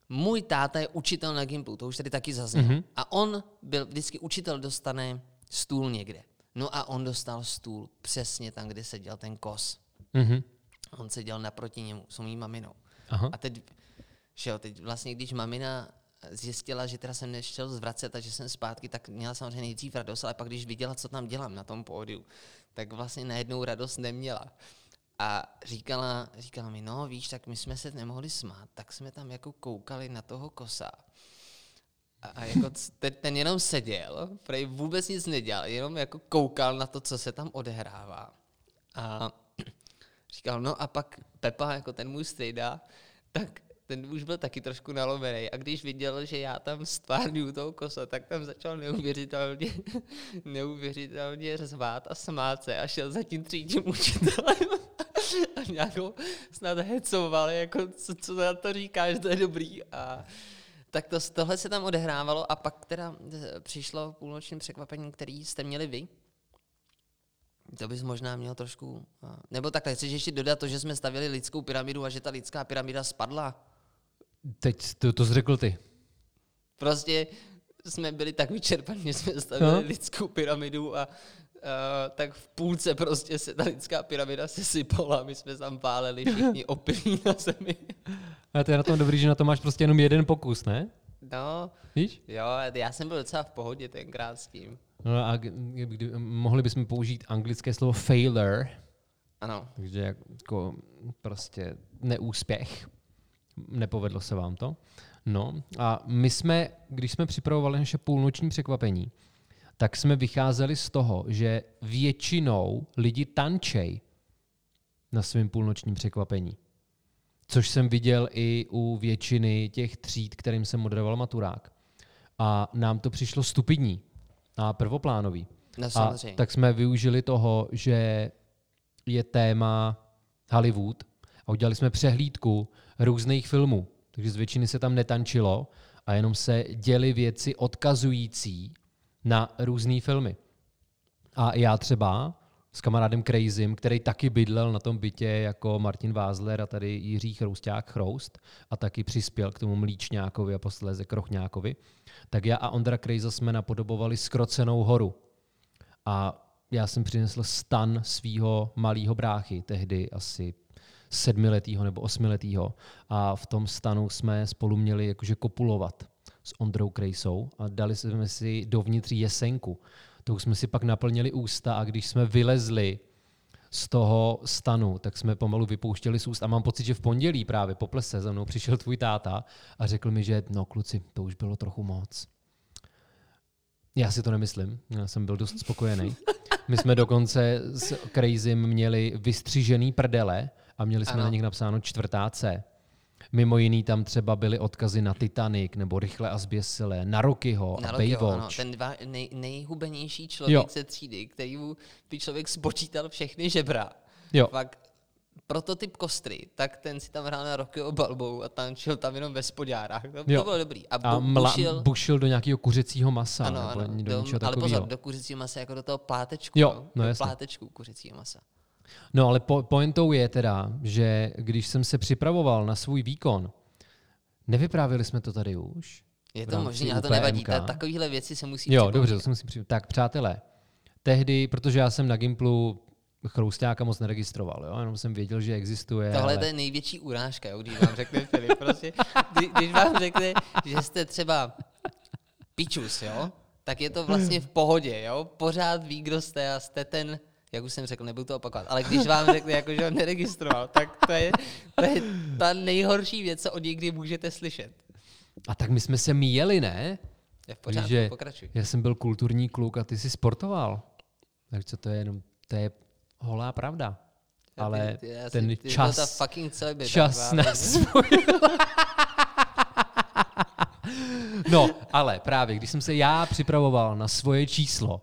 Můj táta je učitel na Gimplu, to už tady taky zaznělo. Mm-hmm. A on byl, vždycky učitel dostane stůl někde. No a on dostal stůl přesně tam, kde seděl ten kos. Mhm. On seděl naproti němu s mojí maminou. Aha. A teď, že jo, teď vlastně, když mamina zjistila, že teda jsem nešel zvracet a že jsem zpátky, tak měla samozřejmě nejdřív radost, ale pak když viděla, co tam dělám na tom pódiu, tak vlastně najednou radost neměla. A říkala, říkala mi, no víš, tak my jsme se nemohli smát, tak jsme tam jako koukali na toho kosa. A, a jako ten, ten jenom seděl, prej vůbec nic nedělal, jenom jako koukal na to, co se tam odehrává. A říkal, no a pak Pepa, jako ten můj strejda, tak ten už byl taky trošku nalomený. A když viděl, že já tam stvárňuju toho kosa, tak tam začal neuvěřitelně, neuvěřitelně řvát a smát se a šel za tím třídním učitelem a nějakou snad hecoval, jako co, co na to říkáš, to je dobrý. A tak to, tohle se tam odehrávalo a pak teda eh, přišlo půlnoční překvapení, který jste měli vy. To bys možná měl trošku... a- Nebo takhle, chceš ještě dodat to, že jsme stavili lidskou pyramidu a že ta lidská pyramida spadla? Teď to, to jsi řekl ty. Prostě jsme byli tak vyčerpaní, že jsme stavili No. lidskou pyramidu a tak v půlce prostě se ta lidská pyramida sesypala, my jsme tam pálili všichni opilí na zemi. Ale to je na tom dobrý, že na to máš prostě jenom jeden pokus, ne? No, Víš? jo, já jsem byl docela v pohodě tenkrát s tím. No a kdy, mohli bychom použít anglické slovo failure, Ano, takže jako prostě neúspěch. Nepovedlo se vám to. No a my jsme, když jsme připravovali naše půlnoční překvapení, tak jsme vycházeli z toho, že většinou lidi tančej na svém půlnočním překvapení. Což jsem viděl i u většiny těch tříd, kterým jsem moderoval maturák. A nám to přišlo stupidní a prvoplánový. no A tak jsme využili toho, že je téma Hollywood a udělali jsme přehlídku různých filmů. Takže z většiny se tam netančilo a jenom se děly věci odkazující na různé filmy. A já třeba s kamarádem Crazym, který taky bydlel na tom bytě jako Martin Vázler a tady Jiří Chrousták Chroust a taky přispěl k tomu Mlíčňákovi a posléze Krochňákovi, tak já a Ondra Krejza jsme napodobovali skrocenou horu. A já jsem přinesl stan svého malého bráchy, tehdy asi sedmiletýho nebo osmiletýho. A v tom stanu jsme spolu měli jakože kopulovat s Ondrou Krejsou a dali jsme si dovnitř jesenku. To už jsme si pak naplnili ústa a když jsme vylezli z toho stanu, tak jsme pomalu vypouštěli z úst a mám pocit, že v pondělí právě po plese za mnou přišel tvůj táta a řekl mi, že no kluci, to už bylo trochu moc. Já si to nemyslím, já jsem byl dost spokojený. My jsme dokonce s Crazym měli vystřižený prdele a měli jsme ano. na nich napsáno čtvrtá C. Mimo jiný tam třeba byly odkazy na Titanic nebo Rychle a zběsilé, na Rockyho Na a Rockyho, ano, Baywatch. ten dva, nej, nejhubenější člověk Jo. ze třídy, který mu by člověk spočítal všechny žebra. Jo. Fakt prototyp kostry, tak ten si tam hrál na Rockyho balbou a tančil tam jenom ve spodárách. To, Jo. to bylo dobrý. A, A bu- mla, bušil, bušil do nějakého kuřecího masa ano, ano, do, do, ale pozor, do kuřecího masa jako do toho plátečku. Jo, no, no do jasně. plátečku kuřecího masa. No ale po, pointou je teda, že když jsem se připravoval na svůj výkon, nevyprávěli jsme to tady už? Je to možné, ale to nevadí. Ta, takovýhle věci se musí Jo, připomínat. dobře, to si musím přijít. Tak, přátelé, tehdy, protože já jsem na Gimplu chroustáka moc neregistroval, jo? jenom jsem věděl, že existuje. Tohle ale... je největší urážka, jo, když vám řekne Filip. Prostě, kdy, když vám řekne, že jste třeba pičus, jo, tak je to vlastně v pohodě, jo. Pořád ví, kdo jste a jste ten, jak už jsem řekl, nebudu to opakovat, ale když vám řekne, jako, že ho neregistroval, tak to je, to je ta nejhorší věc, co od někdy můžete slyšet. A tak my jsme se míjeli, ne? Je v pořádku, že pokračuj. já jsem byl kulturní kluk a ty jsi sportoval. Takže to je jenom, to je holá pravda. Ale Ty- ty- já ten ty čas, ta fucking čas nás spojil. No, ale právě, když jsem se já připravoval na svoje číslo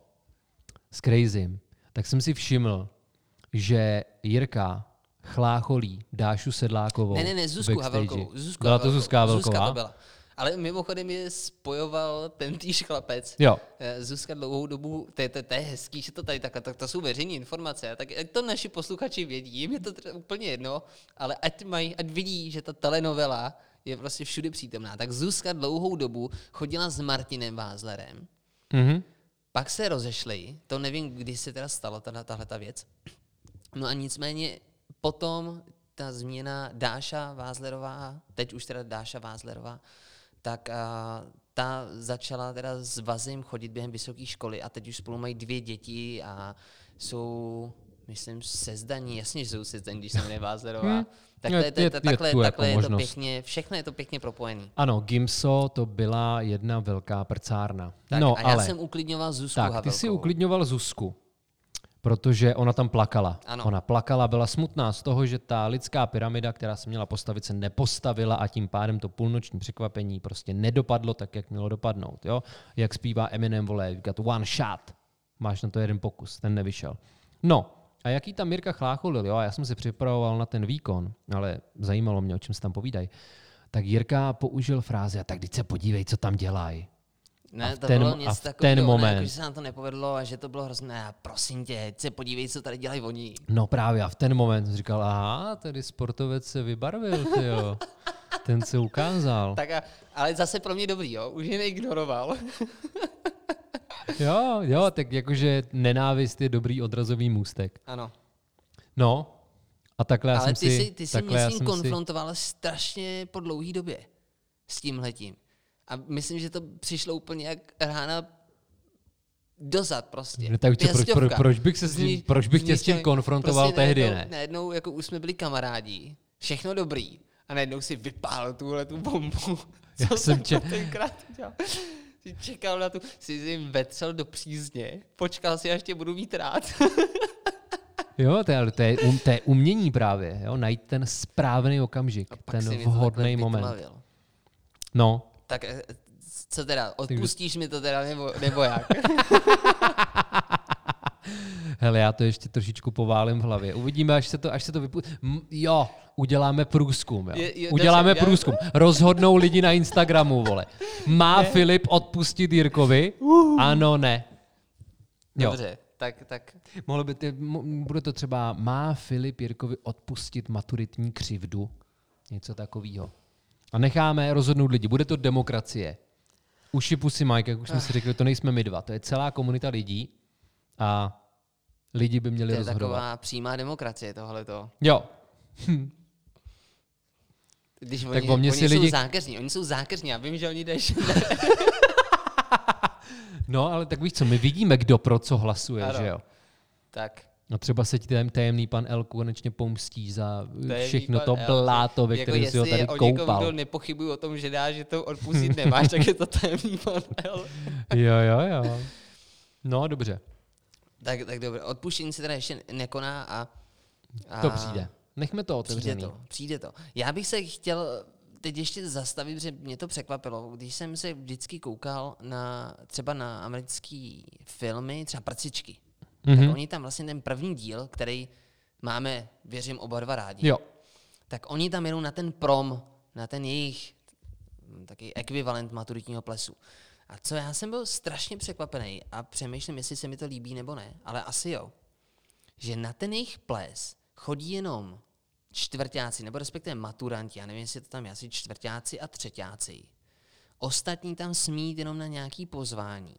s Crazym, tak jsem si všiml, že Jirka chlácholí Dášu Sedlákovou Ne, ne, ne, Zuzku. Havelkovou. Zuzku Byla to. Zuzka Havelková? Zuzka to byla. Ale mimochodem je spojoval ten týž chlapec. Jo. Eh, Zuzka dlouhou dobu, to je, to, to je hezký, že to tady takhle, tak to jsou veřejné informace, tak ať to naši posluchači vědí, jim je to třeba úplně jedno, ale ať, mají, ať vidí, že ta telenovela je prostě všude přítomná. Tak Zuzka dlouhou dobu chodila s Martinem Vázlerem, Mhm. Pak se rozešli, to nevím, kdy se teda stalo tahle, tahle ta věc. No a nicméně potom ta změna Dáša Vázlerová, teď už teda Dáša Vázlerová, tak a, ta začala teda s Vazem chodit během vysoké školy a teď už spolu mají dvě děti a jsou, myslím, sezdaní, jasně, že jsou sezdaní, když se jmenuje Vázlerová. Hmm. Tak Je- to je, to, je- je takhle, tu jako takhle je to pěkně, všechno je to pěkně propojené. Ano, Gimso to byla jedna velká prcárna. Tak, no, a já ale jsem uklidňoval Zuzku tak, ty Havelkovou. si uklidňoval Zuzku, protože ona tam plakala. Ano. Ona plakala, byla smutná z toho, že ta lidská pyramida, která se měla postavit, se nepostavila a tím pádem to půlnoční překvapení prostě nedopadlo tak, jak mělo dopadnout. Jo? Jak zpívá Eminem, vole, got one shot. Máš na to jeden pokus, ten nevyšel. No, a jaký tam Mirka chlácholil, jo? A já jsem se připravoval na ten výkon, ale zajímalo mě, o čem se tam povídají. Tak Jirka použil frázi, a tak teď se podívej, co tam dělají. Ne, v to ten- bylo a něco v ten takového, ne, moment- jako, že se nám to nepovedlo a že to bylo hrozné. A prosím tě, se podívej, co tady dělají oni. No právě a v ten moment jsem říkal, aha, tady sportovec se vybarvil, jo. Ten se ukázal. Tak a, ale zase pro mě dobrý, jo, už je neignoroval. Jo, jo, tak jakože nenávist je dobrý odrazový můstek. ano, No, a takhle já ale jsem ty si... ty jsi mě já s tím jsem si- konfrontoval strašně po dlouhý době. S tímhletím. A myslím, že to přišlo úplně jak rána dozad prostě. No tak čo, proč, pro, proč bych, se s tím, Zní- proč bych tě s tím konfrontoval prostě tehdy, najednou, ne? Najednou jako už jsme byli kamarádi, všechno dobrý. A najednou si vypálil tuhle tu bombu. Já jsem tě- Jsi čekal na tu, jsi jim vetřel do přízně, počkal si, až tě budu mít rád. Jo, to je, ale to je, um, to je umění právě, jo, najít ten správný okamžik, ten vhodný moment. vytmavil. No, Tak eh, co teda, odpustíš mi to teda, nebo, nebo jak? Hele, já to ještě trošičku poválím v hlavě. Uvidíme, až se to, až se to. M- jo, uděláme průzkum. Jo. Je- je- uděláme dobře, já- průzkum. Rozhodnou lidi na Instagramu, vole. Má Filip odpustit Jirkovi? Ano, ne. Jo. Dobře, tak, tak Mohlo by ty, bude to třeba, má Filip Jirkovi odpustit maturitní křivdu? Něco takového. A necháme rozhodnout lidi. Bude to demokracie. Uši pusy Mike, jak už jsme si řekli, to nejsme my dva. To je celá komunita lidí a lidi by měli to je rozhodovat. taková přímá demokracie tohleto. Jo, Když Tak oni, o mě oni si jsou lidi- zákeřní, oni jsou zákeřní, já vím, že oni jdeš. no ale tak víš co, my vidíme, kdo pro co hlasuje, Ano. že jo? tak, No třeba se ti ten tajemný pan El konečně pomstí za Tajemný všechno to bláto, ve jako kterém si ho tady o koupal. kdo nepochybují o tom, že dá, že to odpustit nemáš, tak je to tajemný pan L. Jo, jo, jo. No, dobře, Tak, tak dobře, odpuštění se teda ještě nekoná a... a to přijde. Nechme to Přijde otevřený. to, přijde to. Já bych se chtěl teď ještě zastavit, protože mě to překvapilo. Když jsem se vždycky koukal na třeba na americké filmy, třeba Prcičky, mm-hmm. tak Mhm. oni tam vlastně ten první díl, který máme, věřím, oba dva rádi, Jo, tak oni tam jedou na ten prom, na ten jejich hm, taky ekvivalent maturitního plesu. A co já jsem byl strašně překvapený a přemýšlím, jestli se mi to líbí nebo ne, ale asi jo, že na ten jejich ples chodí jenom čtvrtáci, nebo respektive maturanti, já nevím, jestli to tam je asi čtvrtáci a třetíci. Ostatní tam smí jít jenom na nějaký pozvání.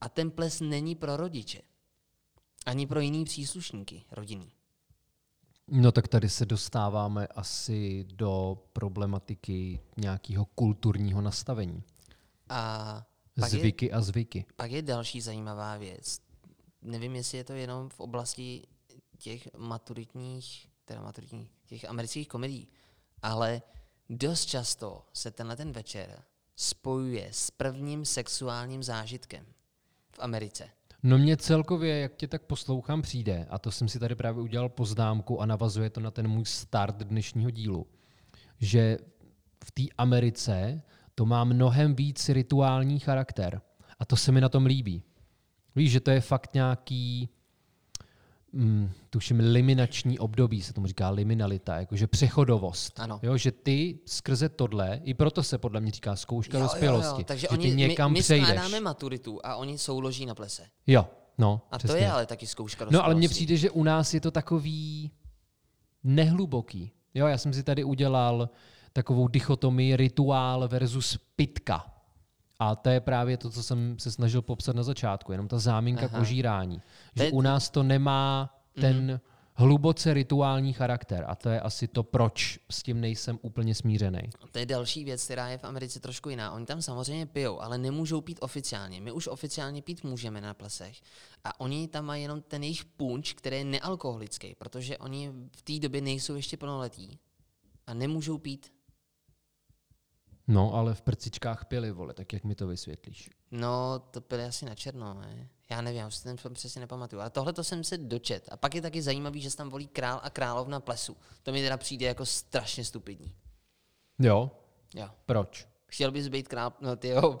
A ten ples není pro rodiče. Ani pro jiný příslušníky rodinný. no tak tady se dostáváme asi do problematiky nějakého kulturního nastavení. A pak je, Zvyky a zvyky. pak je další zajímavá věc. Nevím, jestli je to jenom v oblasti těch maturitních, teda maturitních, těch amerických komedií, ale dost často se tenhle ten večer spojuje s prvním sexuálním zážitkem v Americe. No mě celkově, jak tě tak poslouchám, přijde, a to jsem si tady právě udělal poznámku a navazuje to na ten můj start dnešního dílu, že v té Americe to má mnohem víc rituální charakter. A to se mi na tom líbí. Víš, že to je fakt nějaký, mm, tuším, liminační období, se tomu říká liminalita, jakože přechodovost. Ano. Jo, že ty skrze tohle, i proto se podle mě říká zkouška dospělosti, Takže že oni, ty někam my, my přejdeš. skládáme maturitu a oni souloží na plese. Jo, no, A přesně. to je ale taky zkouška No ale mně dospělosti. přijde, že u nás je to takový nehluboký. Jo, já jsem si tady udělal takovou dichotomii rituál versus pitka. A to je právě to, co jsem se snažil popsat na začátku, jenom ta záminka Aha. kožírání. To Že je- u nás to nemá ten hluboce rituální charakter a to je asi to, proč s tím nejsem úplně smířený. To je další věc, která je v Americe trošku jiná. Oni tam samozřejmě pijou, ale nemůžou pít oficiálně. My už oficiálně pít můžeme na plesech. A oni tam mají jenom ten jejich punč, který je nealkoholický, protože oni v té době nejsou ještě plnoletí. A nemůžou pít. No, ale v prcičkách pili, vole, tak jak mi to vysvětlíš? No, to pili asi na černo, ne? Já nevím, já už si ten film přesně nepamatuju. Ale tohle to jsem se dočet. A pak je taky zajímavý, že se tam volí král a královna plesu. To mi teda přijde jako strašně stupidní. Jo, Jo. proč? Chtěl bys být král? No ty jo.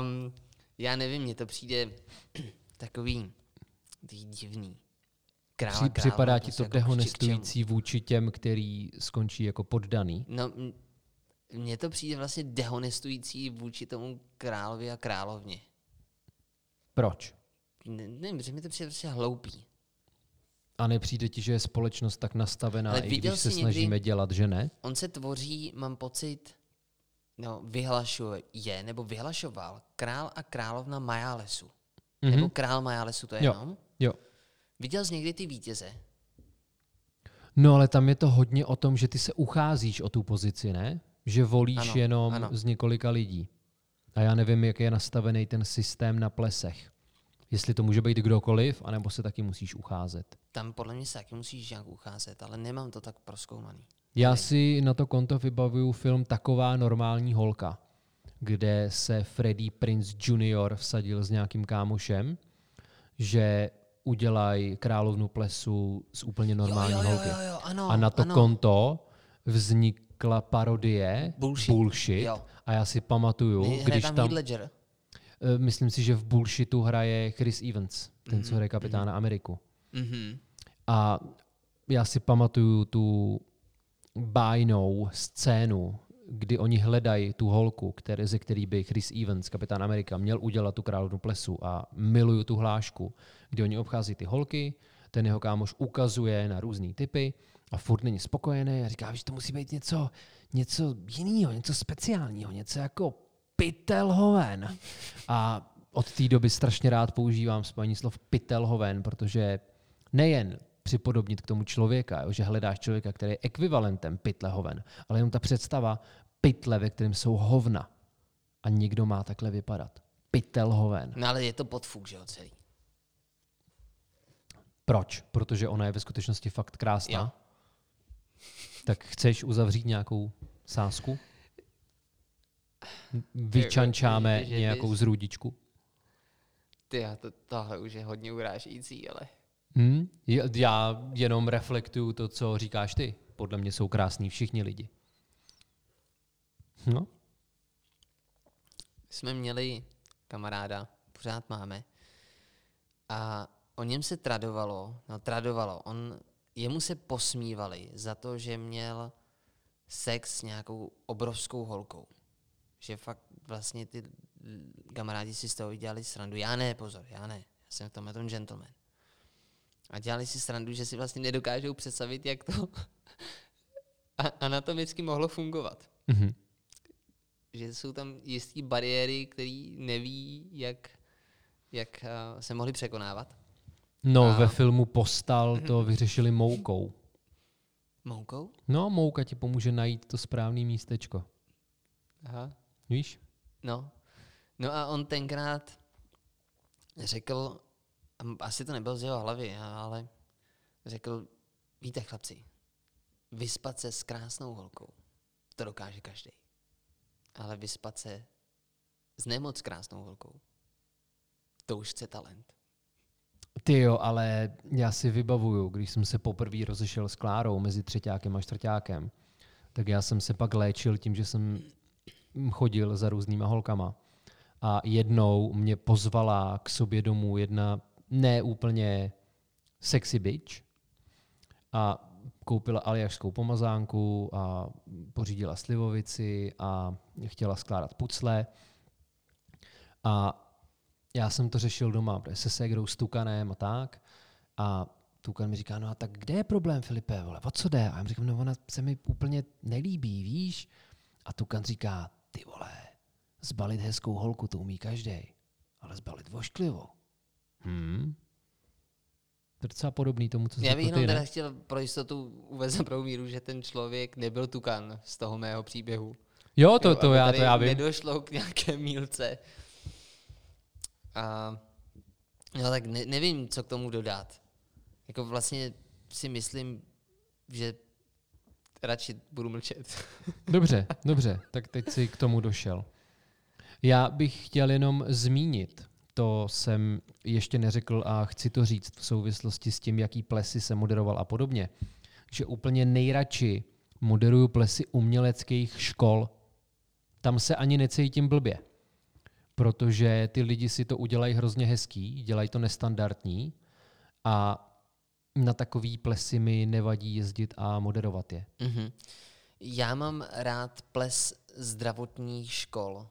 um, já nevím, mně to přijde takový, takový divný. Král, Při, připadá ti to jako dehonestující vůči těm, který skončí jako poddaný? No, mně to přijde vlastně dehonestující vůči tomu královi a královně. Proč? Ne, nevím, protože mi to přijde prostě hloupý. A nepřijde ti, že je společnost tak nastavená, Ale i když se někdy- snažíme dělat, že ne? On se tvoří, mám pocit, no, vyhlašuje, nebo vyhlašoval král a královna Majálesu. Mm-hmm. Nebo král Majálesu, to je Jo. jenom. Jo. Viděl jsi někdy ty vítěze? No ale tam je to hodně o tom, že ty se ucházíš o tu pozici, ne? Že volíš Ano, jenom ano. z několika lidí. A já nevím, jak je nastavený ten systém na plesech. Jestli to může být kdokoliv, anebo se taky musíš ucházet. Tam podle mě se taky musíš nějak ucházet, ale nemám to tak proskoumaný. Já si na to konto vybavuju film Taková normální holka, kde se Freddie Prince Jr. vsadil s nějakým kámošem, že udělají královnu plesu z úplně normální jo, jo, holky. jo, jo, ano, A na to ano. konto vznikla parodie Bullshit. bullshit Jo. a já si pamatuju, Hraje když tam tam, Ledger. eh, myslím si, že v Bullshitu hraje Chris Evans, ten, co hraje kapitána Ameriku. Mhm. A já si pamatuju tu bájnou scénu, kdy oni hledají tu holku, které, ze který by Chris Evans, kapitán Amerika, měl udělat tu královnu plesu a miluju tu hlášku, kdy oni obchází ty holky, ten jeho kámoš ukazuje na různé typy a furt není spokojený a říká, že to musí být něco, něco jiného, něco speciálního, něco jako pitelhoven. A od té doby strašně rád používám spojení slov pitelhoven, protože nejen připodobnit k tomu člověka, jo, že hledáš člověka, který je ekvivalentem pytle hoven, ale jenom ta představa pytle, ve kterém jsou hovna a někdo má takhle vypadat. Pytel hoven. No ale je to podfuk, že jo, celý. Proč? Protože ona je ve skutečnosti fakt krásná. Jo. Tak chceš uzavřít nějakou sásku? Vyčančáme nějakou zrůdičku? Ty, to, tohle už je hodně urážící, ale Hm? Je- Já jenom reflektuju to, co říkáš ty. Podle mě jsou krásní všichni lidi. No, jsme měli kamaráda, pořád máme, a o něm se tradovalo, no tradovalo, on, jemu se posmívali za to, že měl sex s nějakou obrovskou holkou. Že fakt vlastně ty kamarádi si z toho dělali srandu. Já ne, pozor, já ne. Já jsem v tomhle tom gentleman. A dělali si srandu, že si vlastně nedokážou představit, jak to anatomicky mohlo fungovat mhm. že jsou tam jistý bariéry, které neví, jak, jak uh, se mohly překonávat. no A- ve filmu Postal to vyřešili moukou. Moukou? No, mouka ti pomůže najít to správné místečko. Aha. Víš? No. No a on tenkrát řekl, asi to nebylo z jeho hlavy, ale řekl, víte chlapci, vyspat se s krásnou holkou, to dokáže každý. Ale vyspat se s nemoc krásnou holkou, to už chce talent. Ty jo, ale já si vybavuju, když jsem se poprvé rozešel s Klárou mezi třetíákem a čtvrtákem, tak já jsem se pak léčil tím, že jsem chodil za různýma holkama. A jednou mě pozvala k sobě domů jedna ne úplně sexy bitch a koupila aliašskou pomazánku a pořídila slivovici a chtěla skládat pucle. A já jsem to řešil doma, se ségrou s Tukanem a tak. A Tukan mi říká, no a tak kde je problém, Filipe, vole, o co jde? A já říkám, no ona se mi úplně nelíbí, víš? A Tukan říká, ty vole, zbalit hezkou holku to umí každý, ale zbalit vošklivou. Hmm. To je docela podobný tomu, co Já bych jenom teda chtěl pro jistotu uvést na pravou míru, že ten člověk nebyl tukan z toho mého příběhu. Jo, to, to, aby já, to já vím. Nedošlo k nějaké mílce. A no tak ne, nevím, co k tomu dodat. Jako vlastně si myslím, že radši budu mlčet. Dobře, dobře, tak teď si k tomu došel. Já bych chtěl jenom zmínit, to jsem ještě neřekl a chci to říct v souvislosti s tím, jaký plesy se moderoval a podobně, že úplně nejradši moderuju plesy uměleckých škol. Tam se ani necítím blbě, protože ty lidi si to udělají hrozně hezký, dělají to nestandardní a na takový plesy mi nevadí jezdit a moderovat je. Mhm. Já mám rád ples zdravotních škol.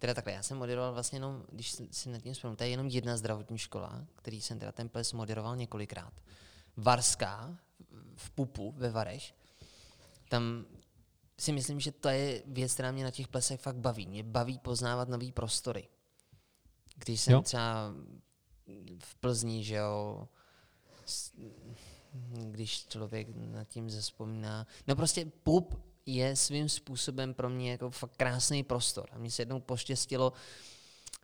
Teda takhle, já jsem moderoval vlastně jenom, když si- nad tím vzpomínám, to je jenom jedna zdravotní škola, který jsem teda ten ples moderoval několikrát. Varská v Pupu ve Vareš. Tam si myslím, že to je věc, která mě na těch plesech fakt baví. Mě baví poznávat nové prostory. Když jsem Jo. třeba v Plzni, že jo, když člověk nad tím zaspomíná. No prostě pup je svým způsobem pro mě jako fakt krásný prostor. A mně se jednou poštěstilo,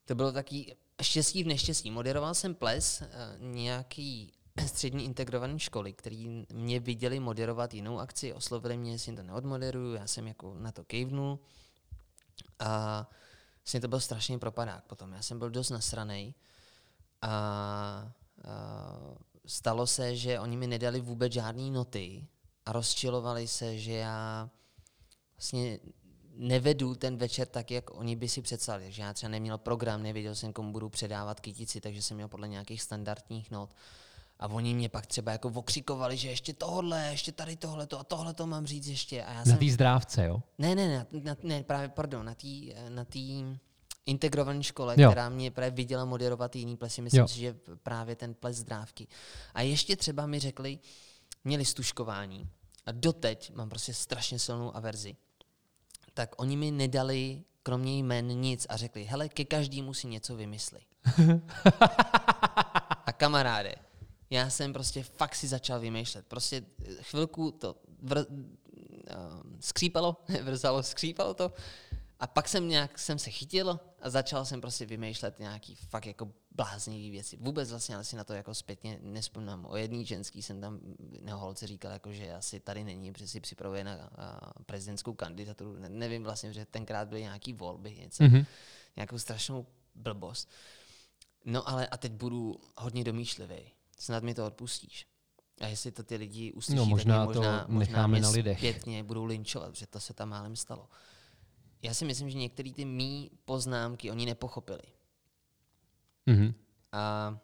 to bylo taky štěstí v neštěstí. Moderoval jsem ples eh, nějaký střední integrované školy, který mě viděli moderovat jinou akci, oslovili mě, jestli to neodmoderuju, já jsem jako na to kejvnul. A vlastně to byl strašný propadák potom. Já jsem byl dost nasranej a, a stalo se, že oni mi nedali vůbec žádné noty a rozčilovali se, že já vlastně nevedu ten večer tak, jak oni by si představili. Že já třeba neměl program, nevěděl jsem, komu budu předávat kytici, takže jsem měl podle nějakých standardních not. A oni mě pak třeba jako okřikovali, že ještě tohle, ještě tady tohle a tohle to mám říct ještě. A já Na jsem... té zdrávce, jo? Ne, ne, na, na, ne, právě, pardon, na té na tý integrované škole, Jo. která mě právě viděla moderovat jiný plesy, myslím Jo. si, že právě ten ples zdrávky. A ještě třeba mi řekli, měli stužkování a doteď mám prostě strašně silnou averzi. Tak oni mi nedali kromě jmen nic a řekli, hele, ke každému si něco vymysli. a kamaráde, já jsem prostě fakt si začal vymýšlet. Prostě eh, chvilku to vr, uh, skřípalo, vrzalo, skřípalo to. A pak jsem nějak jsem se chytil a začal jsem prostě vymýšlet nějaký fakt jako bláznivý věci. Vůbec vlastně asi na to jako zpětně nespomínám. O jedný ženský jsem tam na holce říkal, jako, že asi tady není, protože si připravuje na a, prezidentskou kandidaturu. Ne, nevím vlastně, že tenkrát byly nějaký volby, něco, mm-hmm. nějakou strašnou blbost. No ale a teď budu hodně domýšlivý. Snad mi to odpustíš. A jestli to ty lidi uslyší, No, možná tak to mě možná, možná necháme na lidech. zpětně budou linčovat, protože to se tam málem stalo. Já si myslím, že některé ty mý poznámky oni nepochopili. Mhm. A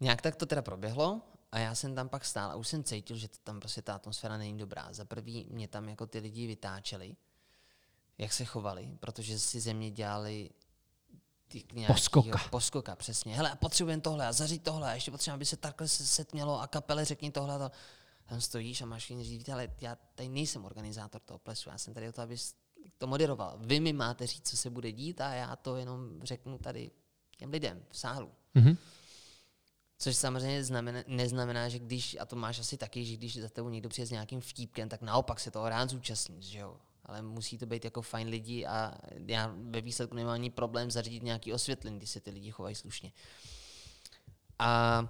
nějak tak to teda proběhlo a já jsem tam pak stál a už jsem cítil, že tam prostě ta atmosféra není dobrá. Za prvý mě tam jako ty lidi vytáčeli, jak se chovali, protože si ze mě dělali ty nějakýho- Poskoka. Poskoka, přesně. Hele, a potřebujeme tohle a zařít tohle a ještě potřebujeme, aby se takhle se setmělo a kapele řekni tohle a to. Tam stojíš a máš všichni říct, ale já tady nejsem organizátor toho plesu, já jsem tady o to, abys to moderoval. Vy mi máte říct, co se bude dít a já to jenom řeknu tady těm lidem v sálu. Mhm. Což samozřejmě znamená, neznamená, že když, a to máš asi taky, že když za tebou někdo přijde s nějakým vtípkem, tak naopak se toho rád zúčastníš, že jo. Ale musí to být jako fajn lidi a já ve výsledku nemám ani problém zařídit nějaký osvětlení, když se ty lidi chovají slušně. A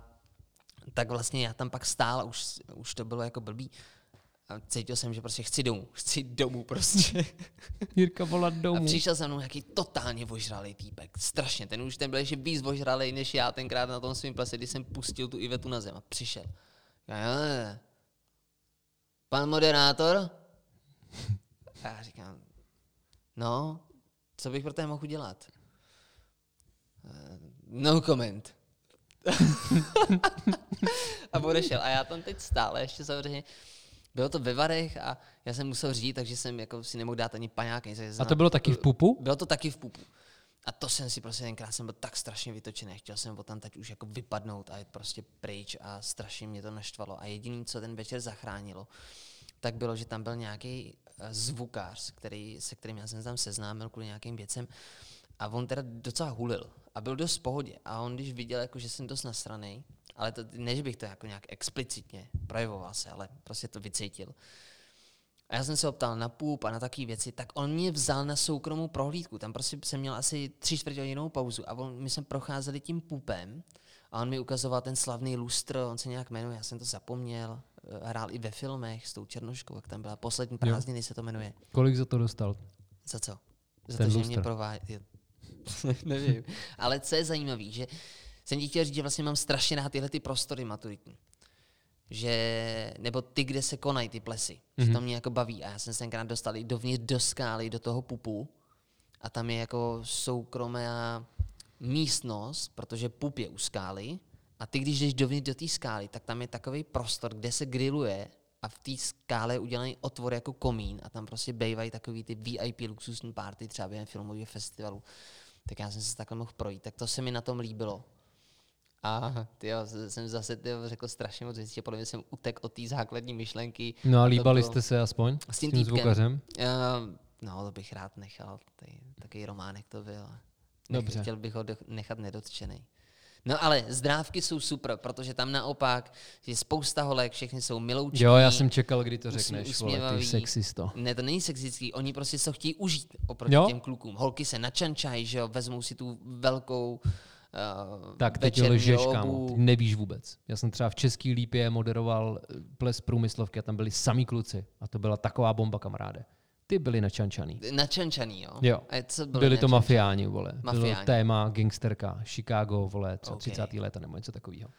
tak vlastně já tam pak stál a už, už to bylo jako blbý. A cítil jsem, že prostě chci domů, chci domů prostě. Jirka volat A domů. přišel za mnou nějaký totálně ožralý týpek. Strašně. Ten už ten byl ještě víc ožralý, než já tenkrát na tom svém plese, kdy jsem pustil tu Ivetu na zem a přišel. Já, jo, ne. Pan moderátor? A já říkám, no, co bych pro té mohl udělat? "Eh, No comment. a odešel. A já tam teď stále ještě samozřejmě bylo to ve Varech a já jsem musel řídit, takže jsem jako si nemohl dát ani paňák. A to bylo taky v pupu? Bylo to taky v pupu. A to jsem si prostě tenkrát jsem byl tak strašně vytočený. Chtěl jsem tam teď už jako vypadnout a jít prostě pryč a strašně mě to naštvalo. A jediný, co ten večer zachránilo, tak bylo, že tam byl nějaký eh, zvukář, který, se kterým já jsem se tam seznámil kvůli nějakým věcem. A on teda docela hulil a byl dost v pohodě. A on, když viděl, jako, že jsem dost nasranej, ale to, ne, že bych to jako nějak explicitně projevoval se, ale prostě to vycítil. A já jsem se ho ptal na půp a na takové věci, tak on mě vzal na soukromou prohlídku. Tam prostě jsem měl asi tři čtvrtě hodinovou pauzu a on, my jsme procházeli tím pupem a on mi ukazoval ten slavný lustr, on se nějak jmenuje, já jsem to zapomněl. Eh, Hrál i ve filmech s tou Černoškou, jak tam byla poslední prázdniny, se to jmenuje. Kolik za to dostal? Za co? Za Ten to, že lustr. mě provádí. Nevím. Ale co je zajímavé, že jsem ti chtěl říct, že vlastně mám strašně rád tyhle ty prostory maturitní. Že, nebo ty, kde se konají ty plesy. Mm-hmm. Že to mě jako baví. A já jsem se tenkrát dostal i dovnitř do skály, do toho pupu. A tam je jako soukromá místnost, protože pup je u skály. A ty, když jdeš dovnitř do té skály, tak tam je takový prostor, kde se grilluje a v té skále je udělaný otvor jako komín a tam prostě bývají takový ty VIP luxusní party třeba během filmového festivalu. Tak já jsem se takhle mohl projít. Tak to se mi na tom líbilo. A tyjo, jsem zase tyjo, řekl strašně moc věcí, podle mě jsem utek od té základní myšlenky. No a líbali bylo- jste se aspoň S s tím tím týpkem. zvukařem? Uh, no, to bych rád nechal. Tady, takový románek to byl. Dobře. Chtěl bych ho nechat nedotčený. No ale zdrávky jsou super, protože tam naopak je spousta holek, všechny jsou miloučky. Jo, já jsem čekal, kdy to řekneš, vole, ty usměvavý. sexisto. Ne, to není sexistický, oni prostě se chtějí užít oproti Jo? těm klukům. Holky se načančají, že jo, vezmou si tu velkou uh, Tak teď lžeš, obu. kámo. Ty nevíš vůbec. Já jsem třeba v Český lípě moderoval eh, ples průmyslovky a tam byli samý kluci. A to byla taková bomba, kamaráde. Ty byli načančaný. Načančaný, jo? Jo. A co Byli, byli to mafiáni, vole. Bylo Mafiáni. téma gangsterka, Chicago, vole, co Ok. 30. léta nebo něco takového.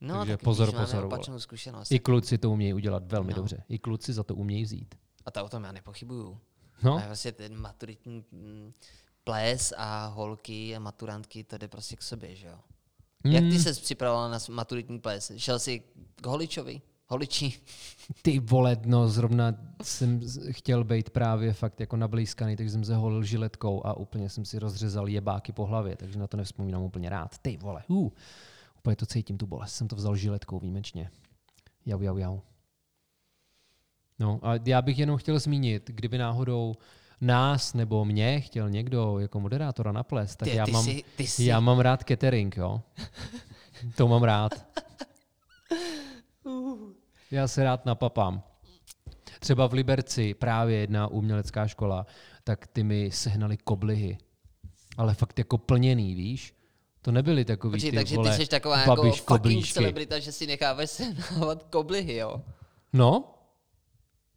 No, Takže tak pozor, pozor, vole. zkušenost. I kluci to umějí udělat velmi No. dobře. I kluci za to umějí vzít. A to o tom já nepochybuju. No, A vlastně ten maturitní mm, ples a holky a maturantky, to jde prostě k sobě, že jo? Mm. Jak ty Hmm. ses připravoval na maturitní ples? Šel jsi k holičovi? Holiči? Ty vole, no zrovna jsem chtěl být právě fakt jako nablízkaný, takže jsem se holil žiletkou a úplně jsem si rozřezal jebáky po hlavě, takže na to nevzpomínám úplně rád. Ty vole, uh, úplně to cítím, tu bolest. Jsem to vzal žiletkou výjimečně. Jau, jau, jau. No a já bych jenom chtěl zmínit, kdyby náhodou nás nebo mě chtěl někdo jako moderátora na ples, tak Ty, já, ty, mám, jsi, ty jsi, já mám rád catering, jo. to mám rád. Já se rád napapám. Třeba v Liberci právě jedna umělecká škola, tak ty mi sehnali koblihy. Ale fakt jako plněný, víš? To nebyly takový Počkej, ty takže vole, ty jsi taková jako babiš fucking koblíčky. celebrita, že si necháváš sehnávat koblihy, jo? No?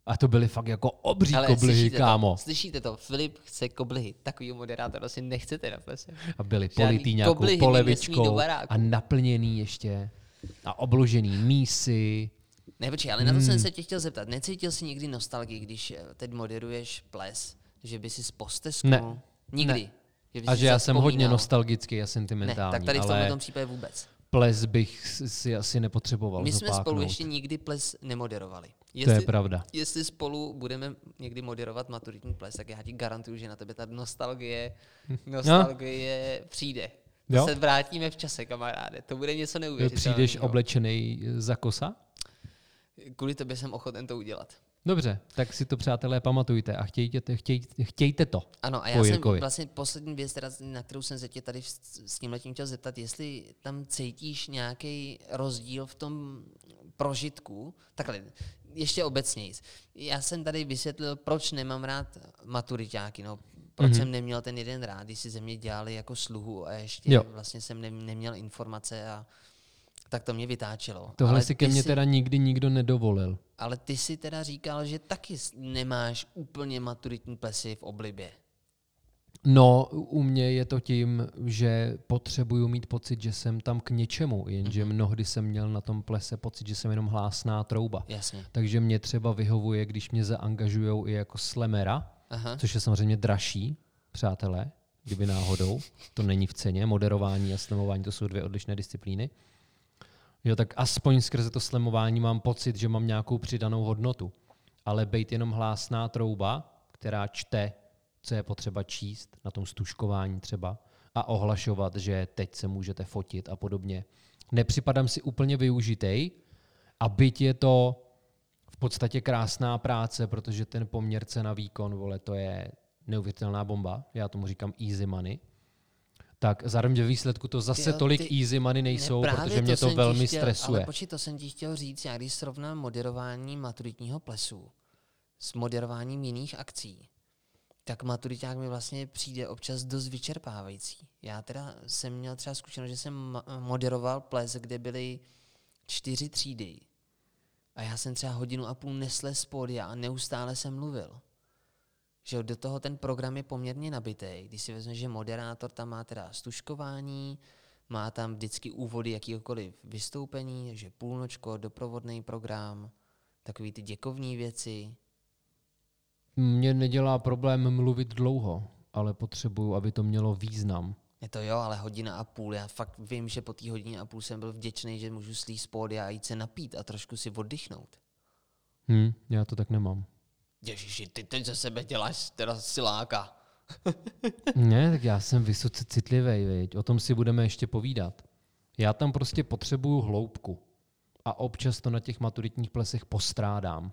A to byly fakt jako obří Ale koblihy, slyšíte kámo. To, slyšíte to? Filip chce koblihy. Takový moderátora si nechcete na plese. A byly politý nějakou polevičkou a naplněný ještě. A obložený mísy. Ne, počkej, ale na to Hmm. jsem se tě chtěl zeptat. Necítil jsi někdy nostalgii, když eh, teď moderuješ ples, že by si postesknul? Ne. Nikdy. Že by A že já jsem hodně zavzpomínal? nostalgický a Ne, sentimentální, tak tady v ale tomhle případě vůbec. ples bych si asi nepotřeboval My jsme spolu zopáknout. ještě nikdy ples nemoderovali. To je Jestli, pravda. jestli spolu budeme někdy moderovat maturitní ples, tak já ti garantuju, že na tebe ta nostalgie, nostalgie přijde. To Jo? se vrátíme v čase, kamaráde. To bude něco neuvěřitelného. Přijdeš oblečený za kosa? Kvůli tobě jsem ochoten to udělat. Dobře, tak si to přátelé pamatujte a chtějte, chtějte, chtějte to. Ano, a já jsem vlastně poslední věc, teda, na kterou jsem se tě tady s, tím letím chtěl zeptat, jestli tam cítíš nějaký rozdíl v tom prožitku. Takhle, ještě obecněji. Já jsem tady vysvětlil, proč nemám rád maturitáky, no, proč Mhm. jsem neměl ten jeden rád, když si ze mě dělali jako sluhu a ještě Jo. vlastně jsem ne, neměl informace a tak to mě vytáčelo. Tohle Ale si ke mně si- teda nikdy nikdo nedovolil. Ale ty si teda říkal, že taky nemáš úplně maturitní plesy v oblibě. No, u mě je to tím, že potřebuju mít pocit, že jsem tam k něčemu, jenže mnohdy jsem měl na tom plese pocit, že jsem jenom hlásná trouba. Jasně. Takže mě třeba vyhovuje, když mě zaangažujou i jako slemera, Aha. což je samozřejmě dražší, přátelé, kdyby náhodou. To není v ceně. Moderování a slemování to jsou dvě odlišné disciplíny. Jo, tak aspoň skrze to slemování mám pocit, že mám nějakou přidanou hodnotu. Ale být jenom hlásná trouba, která čte, co je potřeba číst, na tom stužkování třeba, a ohlašovat, že teď se můžete fotit a podobně. Nepřipadám si úplně využitej a byť je to v podstatě krásná práce, protože ten poměr cena výkon, vole, to je neuvěřitelná bomba. Já tomu říkám easy money. Tak zároveň ve výsledku to zase Jo, tolik ty- easy money nejsou, Ne, protože mě to, ti velmi chtěl, stresuje. Ale počkej, to jsem ti chtěl říct, já když srovnám moderování maturitního plesu s moderováním jiných akcí, tak maturiták mi vlastně přijde občas dost vyčerpávající. Já teda jsem měl třeba zkušenost, že jsem moderoval ples, kde byly čtyři třídy. A já jsem třeba hodinu a půl nesl z a neustále jsem mluvil. Že do toho ten program je poměrně nabitý. Když si vezme, že moderátor tam má teda stužkování, má tam vždycky úvody jakýkoliv vystoupení, že půlnočko, doprovodný program, takový ty děkovní věci. Mně nedělá problém mluvit dlouho, ale potřebuju, aby to mělo význam. Je to jo, ale hodina a půl. Já fakt vím, že po té hodině a půl jsem byl vděčný, že můžu slíst z pódia a jít se napít a trošku si oddychnout. Hm, já to tak nemám. Ježiši, ty teď ze sebe děláš teda siláka. Ne, tak já jsem vysoce citlivý, viď? o tom si budeme ještě povídat. Já tam prostě potřebuju hloubku. A občas to na těch maturitních plesech postrádám.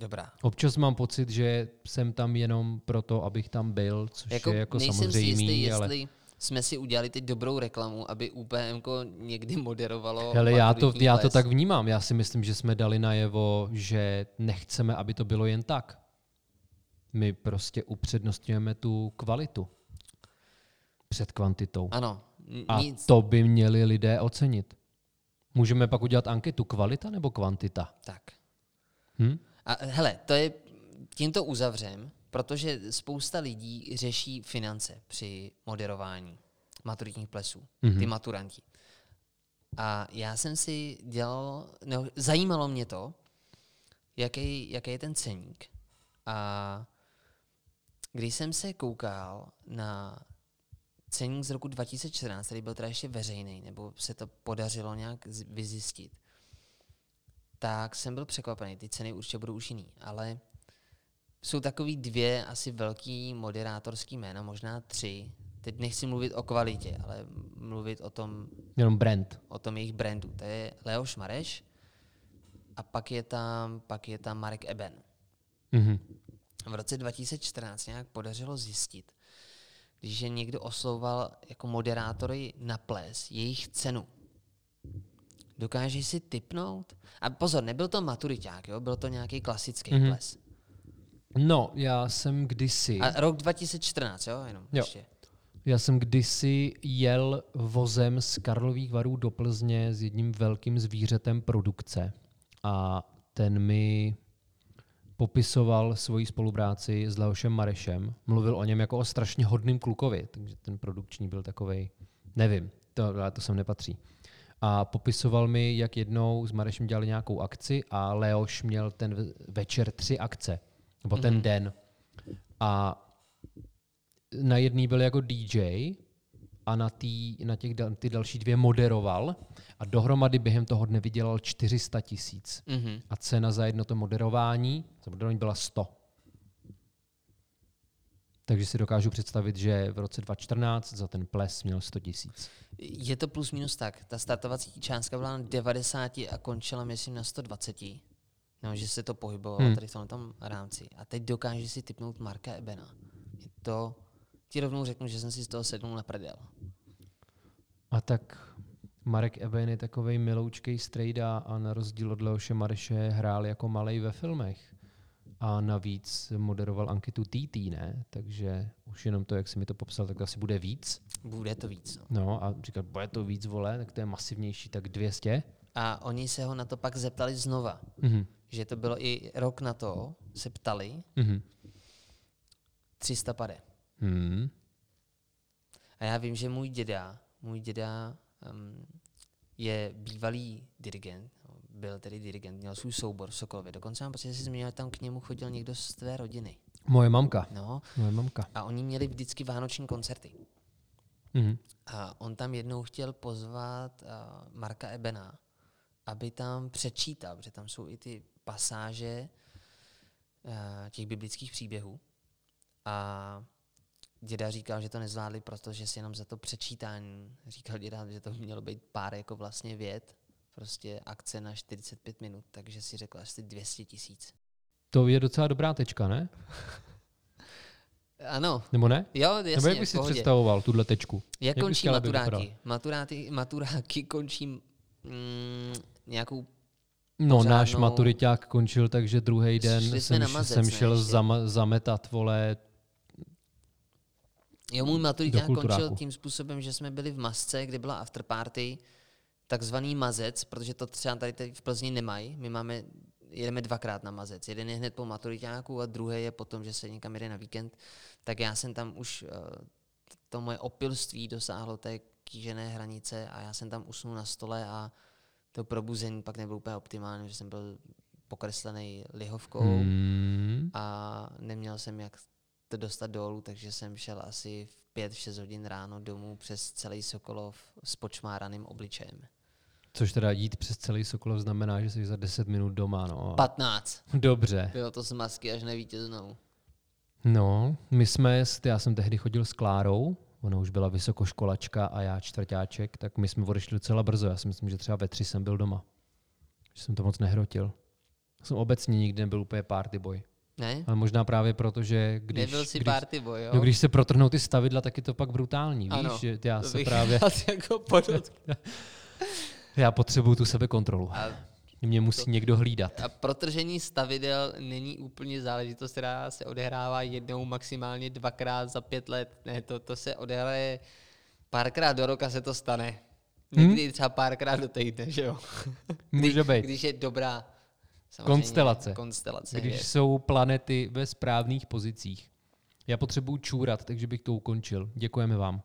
Dobrá. Občas mám pocit, že jsem tam jenom proto, abych tam byl, což Jako, je jako nejsem si samozřejmý, jistý, ale... jestli jsme si udělali teď dobrou reklamu, aby UPM někdy moderovalo Hele, já to, maturitní já to tak vnímám. Já si myslím, že jsme dali najevo, že nechceme, aby to bylo jen tak. My prostě upřednostňujeme tu kvalitu před kvantitou. Ano, n- A nic. to by měli lidé ocenit. Můžeme pak udělat anketu kvalita nebo kvantita? Tak. Hm? A hele, to je, tímto uzavřem, protože spousta lidí řeší finance při moderování maturitních plesů, Mhm. ty maturanti. A já jsem si dělal, no, zajímalo mě to, jaký, jaký je ten ceník. A když jsem se koukal na ceník z roku 2014, který byl teda ještě veřejný, nebo se to podařilo nějak vyzjistit, tak jsem byl překvapený. Ty ceny určitě budou už jiný, ale jsou takový dvě asi velký moderátorský jména, možná tři. Teď nechci mluvit o kvalitě, ale mluvit o tom, Jenom brand. o tom jejich brandu. To je Leoš Mareš a pak je tam, pak je tam Marek Eben. Mhm. V roce 2014 nějak podařilo zjistit, když je někdo oslovoval jako moderátory na ples, jejich cenu. Dokážeš si typnout? A pozor, nebyl to maturiták, jo? byl to nějaký klasický Mhm. mm-hmm. ples. No, já jsem kdysi... A rok 2014, jo? Jenom Jo. ještě. Já jsem kdysi jel vozem z Karlových varů do Plzně s jedním velkým zvířetem produkce a ten mi popisoval svoji spolupráci s Leošem Marešem. Mluvil o něm jako o strašně hodným klukovi, takže ten produkční byl takovej, nevím, to, to sem nepatří. A popisoval mi, jak jednou s Marešem dělali nějakou akci a Leoš měl ten ve- večer tři akce, nebo ten Mhm. den. A na jedný byl jako DJ a na, tý, na těch dal, ty další dvě moderoval a dohromady během toho dne vydělal 400 tisíc. Mm-hmm. A cena za jedno to moderování, za moderování byla 100. Takže si dokážu představit, že v roce 2014 za ten ples měl 100 tisíc. Je to plus minus tak. Ta startovací částka byla na 90 a končila, myslím, na 120. No, že se to pohybovalo Hmm. tady v tom, rámci. A teď dokáže si typnout Marka Ebena. Je to, ti rovnou řeknu, že jsem si z toho sednul na prdel. A tak Marek Eben je takovej miloučkej strejda a na rozdíl od Leoše Mareše hrál jako malej ve filmech. A navíc moderoval Ankitu TT, ne? Takže už jenom to, jak si mi to popsal, tak asi bude víc. Bude to víc. No. No a říkal, bude to víc, vole, tak to je masivnější, tak 200. A oni se ho na to pak zeptali znova. Mhm. Že to bylo i rok na to, se ptali, Mhm. 300 pade. Hmm. A já vím, že můj děda, můj děda um, je bývalý dirigent, byl tedy dirigent, měl svůj soubor v Sokolově. Dokonce mám pocit, že si zmínil, že tam k němu chodil někdo z tvé rodiny. Moje mamka. No, Moje mamka. a oni měli vždycky vánoční koncerty. Mhm. A on tam jednou chtěl pozvat uh, Marka Ebena, aby tam přečítal, protože tam jsou i ty pasáže uh, těch biblických příběhů. A děda říkal, že to nezvládli, protože si jenom za to přečítání, říkal děda, že to mělo být pár jako vlastně věd, prostě akce na 45 minut, takže si řekl asi 200 tisíc. To je docela dobrá tečka, ne? Ano, Nebo ne? jo, jasně, Nebo jak bys si pohodě. představoval tuhle tečku? Jak, Jak končí maturáky? Maturáty, maturáky končí mm, nějakou No, Pořádnou- náš maturiťák končil, takže druhý den Šli jsem, mazec, jsem šel zama, zametat, vole, Jo, můj maturiták končil tím způsobem, že jsme byli v masce, kde byla afterparty, takzvaný mazec, protože to třeba tady, tady v Plzni nemají. My máme, jedeme dvakrát na mazec. Jeden je hned po maturitáku a druhý je potom, že se někam jede na víkend. Tak já jsem tam už, eh, to moje opilství dosáhlo té kýžené hranice a já jsem tam usnul na stole a to probuzení pak nebylo úplně optimální, že jsem byl pokreslený lihovkou hmm, a neměl jsem jak to dostat dolů, takže jsem šel asi v 5-6 hodin ráno domů přes celý Sokolov s počmáraným obličejem. což teda jít přes celý Sokolov znamená, že jsi za 10 minut doma, no. 15. Dobře. Bylo to z masky až na vítěznou. No, my jsme, já jsem tehdy chodil s Klárou, ona už byla vysokoškolačka a já čtvrtáček, tak my jsme odešli docela brzo. Já si myslím, že třeba ve tři jsem byl doma. Že jsem to moc nehrotil. Jsem obecně nikdy nebyl úplně party boy. Ne? Ale možná právě proto, že když, Nebyl jsi když, party boy, jo? no, když se protrhnou ty stavidla, tak je to pak brutální. Víš, Ano, že já To se bych právě, jako já potřebuju tu sebekontrolu. A, Mě musí někdo hlídat. a protržení stavidel není úplně záležitost, která se odehrává jednou, maximálně dvakrát za pět let. Ne, to, to se odehraje párkrát do roka se to stane. Hmm? Někdy třeba párkrát do týdne, že jo? Může být. Když je dobrá samozřejmě, Konstelace. konstelace Když hvězd. jsou planety ve správných pozicích. Já potřebuju čůrat, takže bych to ukončil. Děkujeme vám.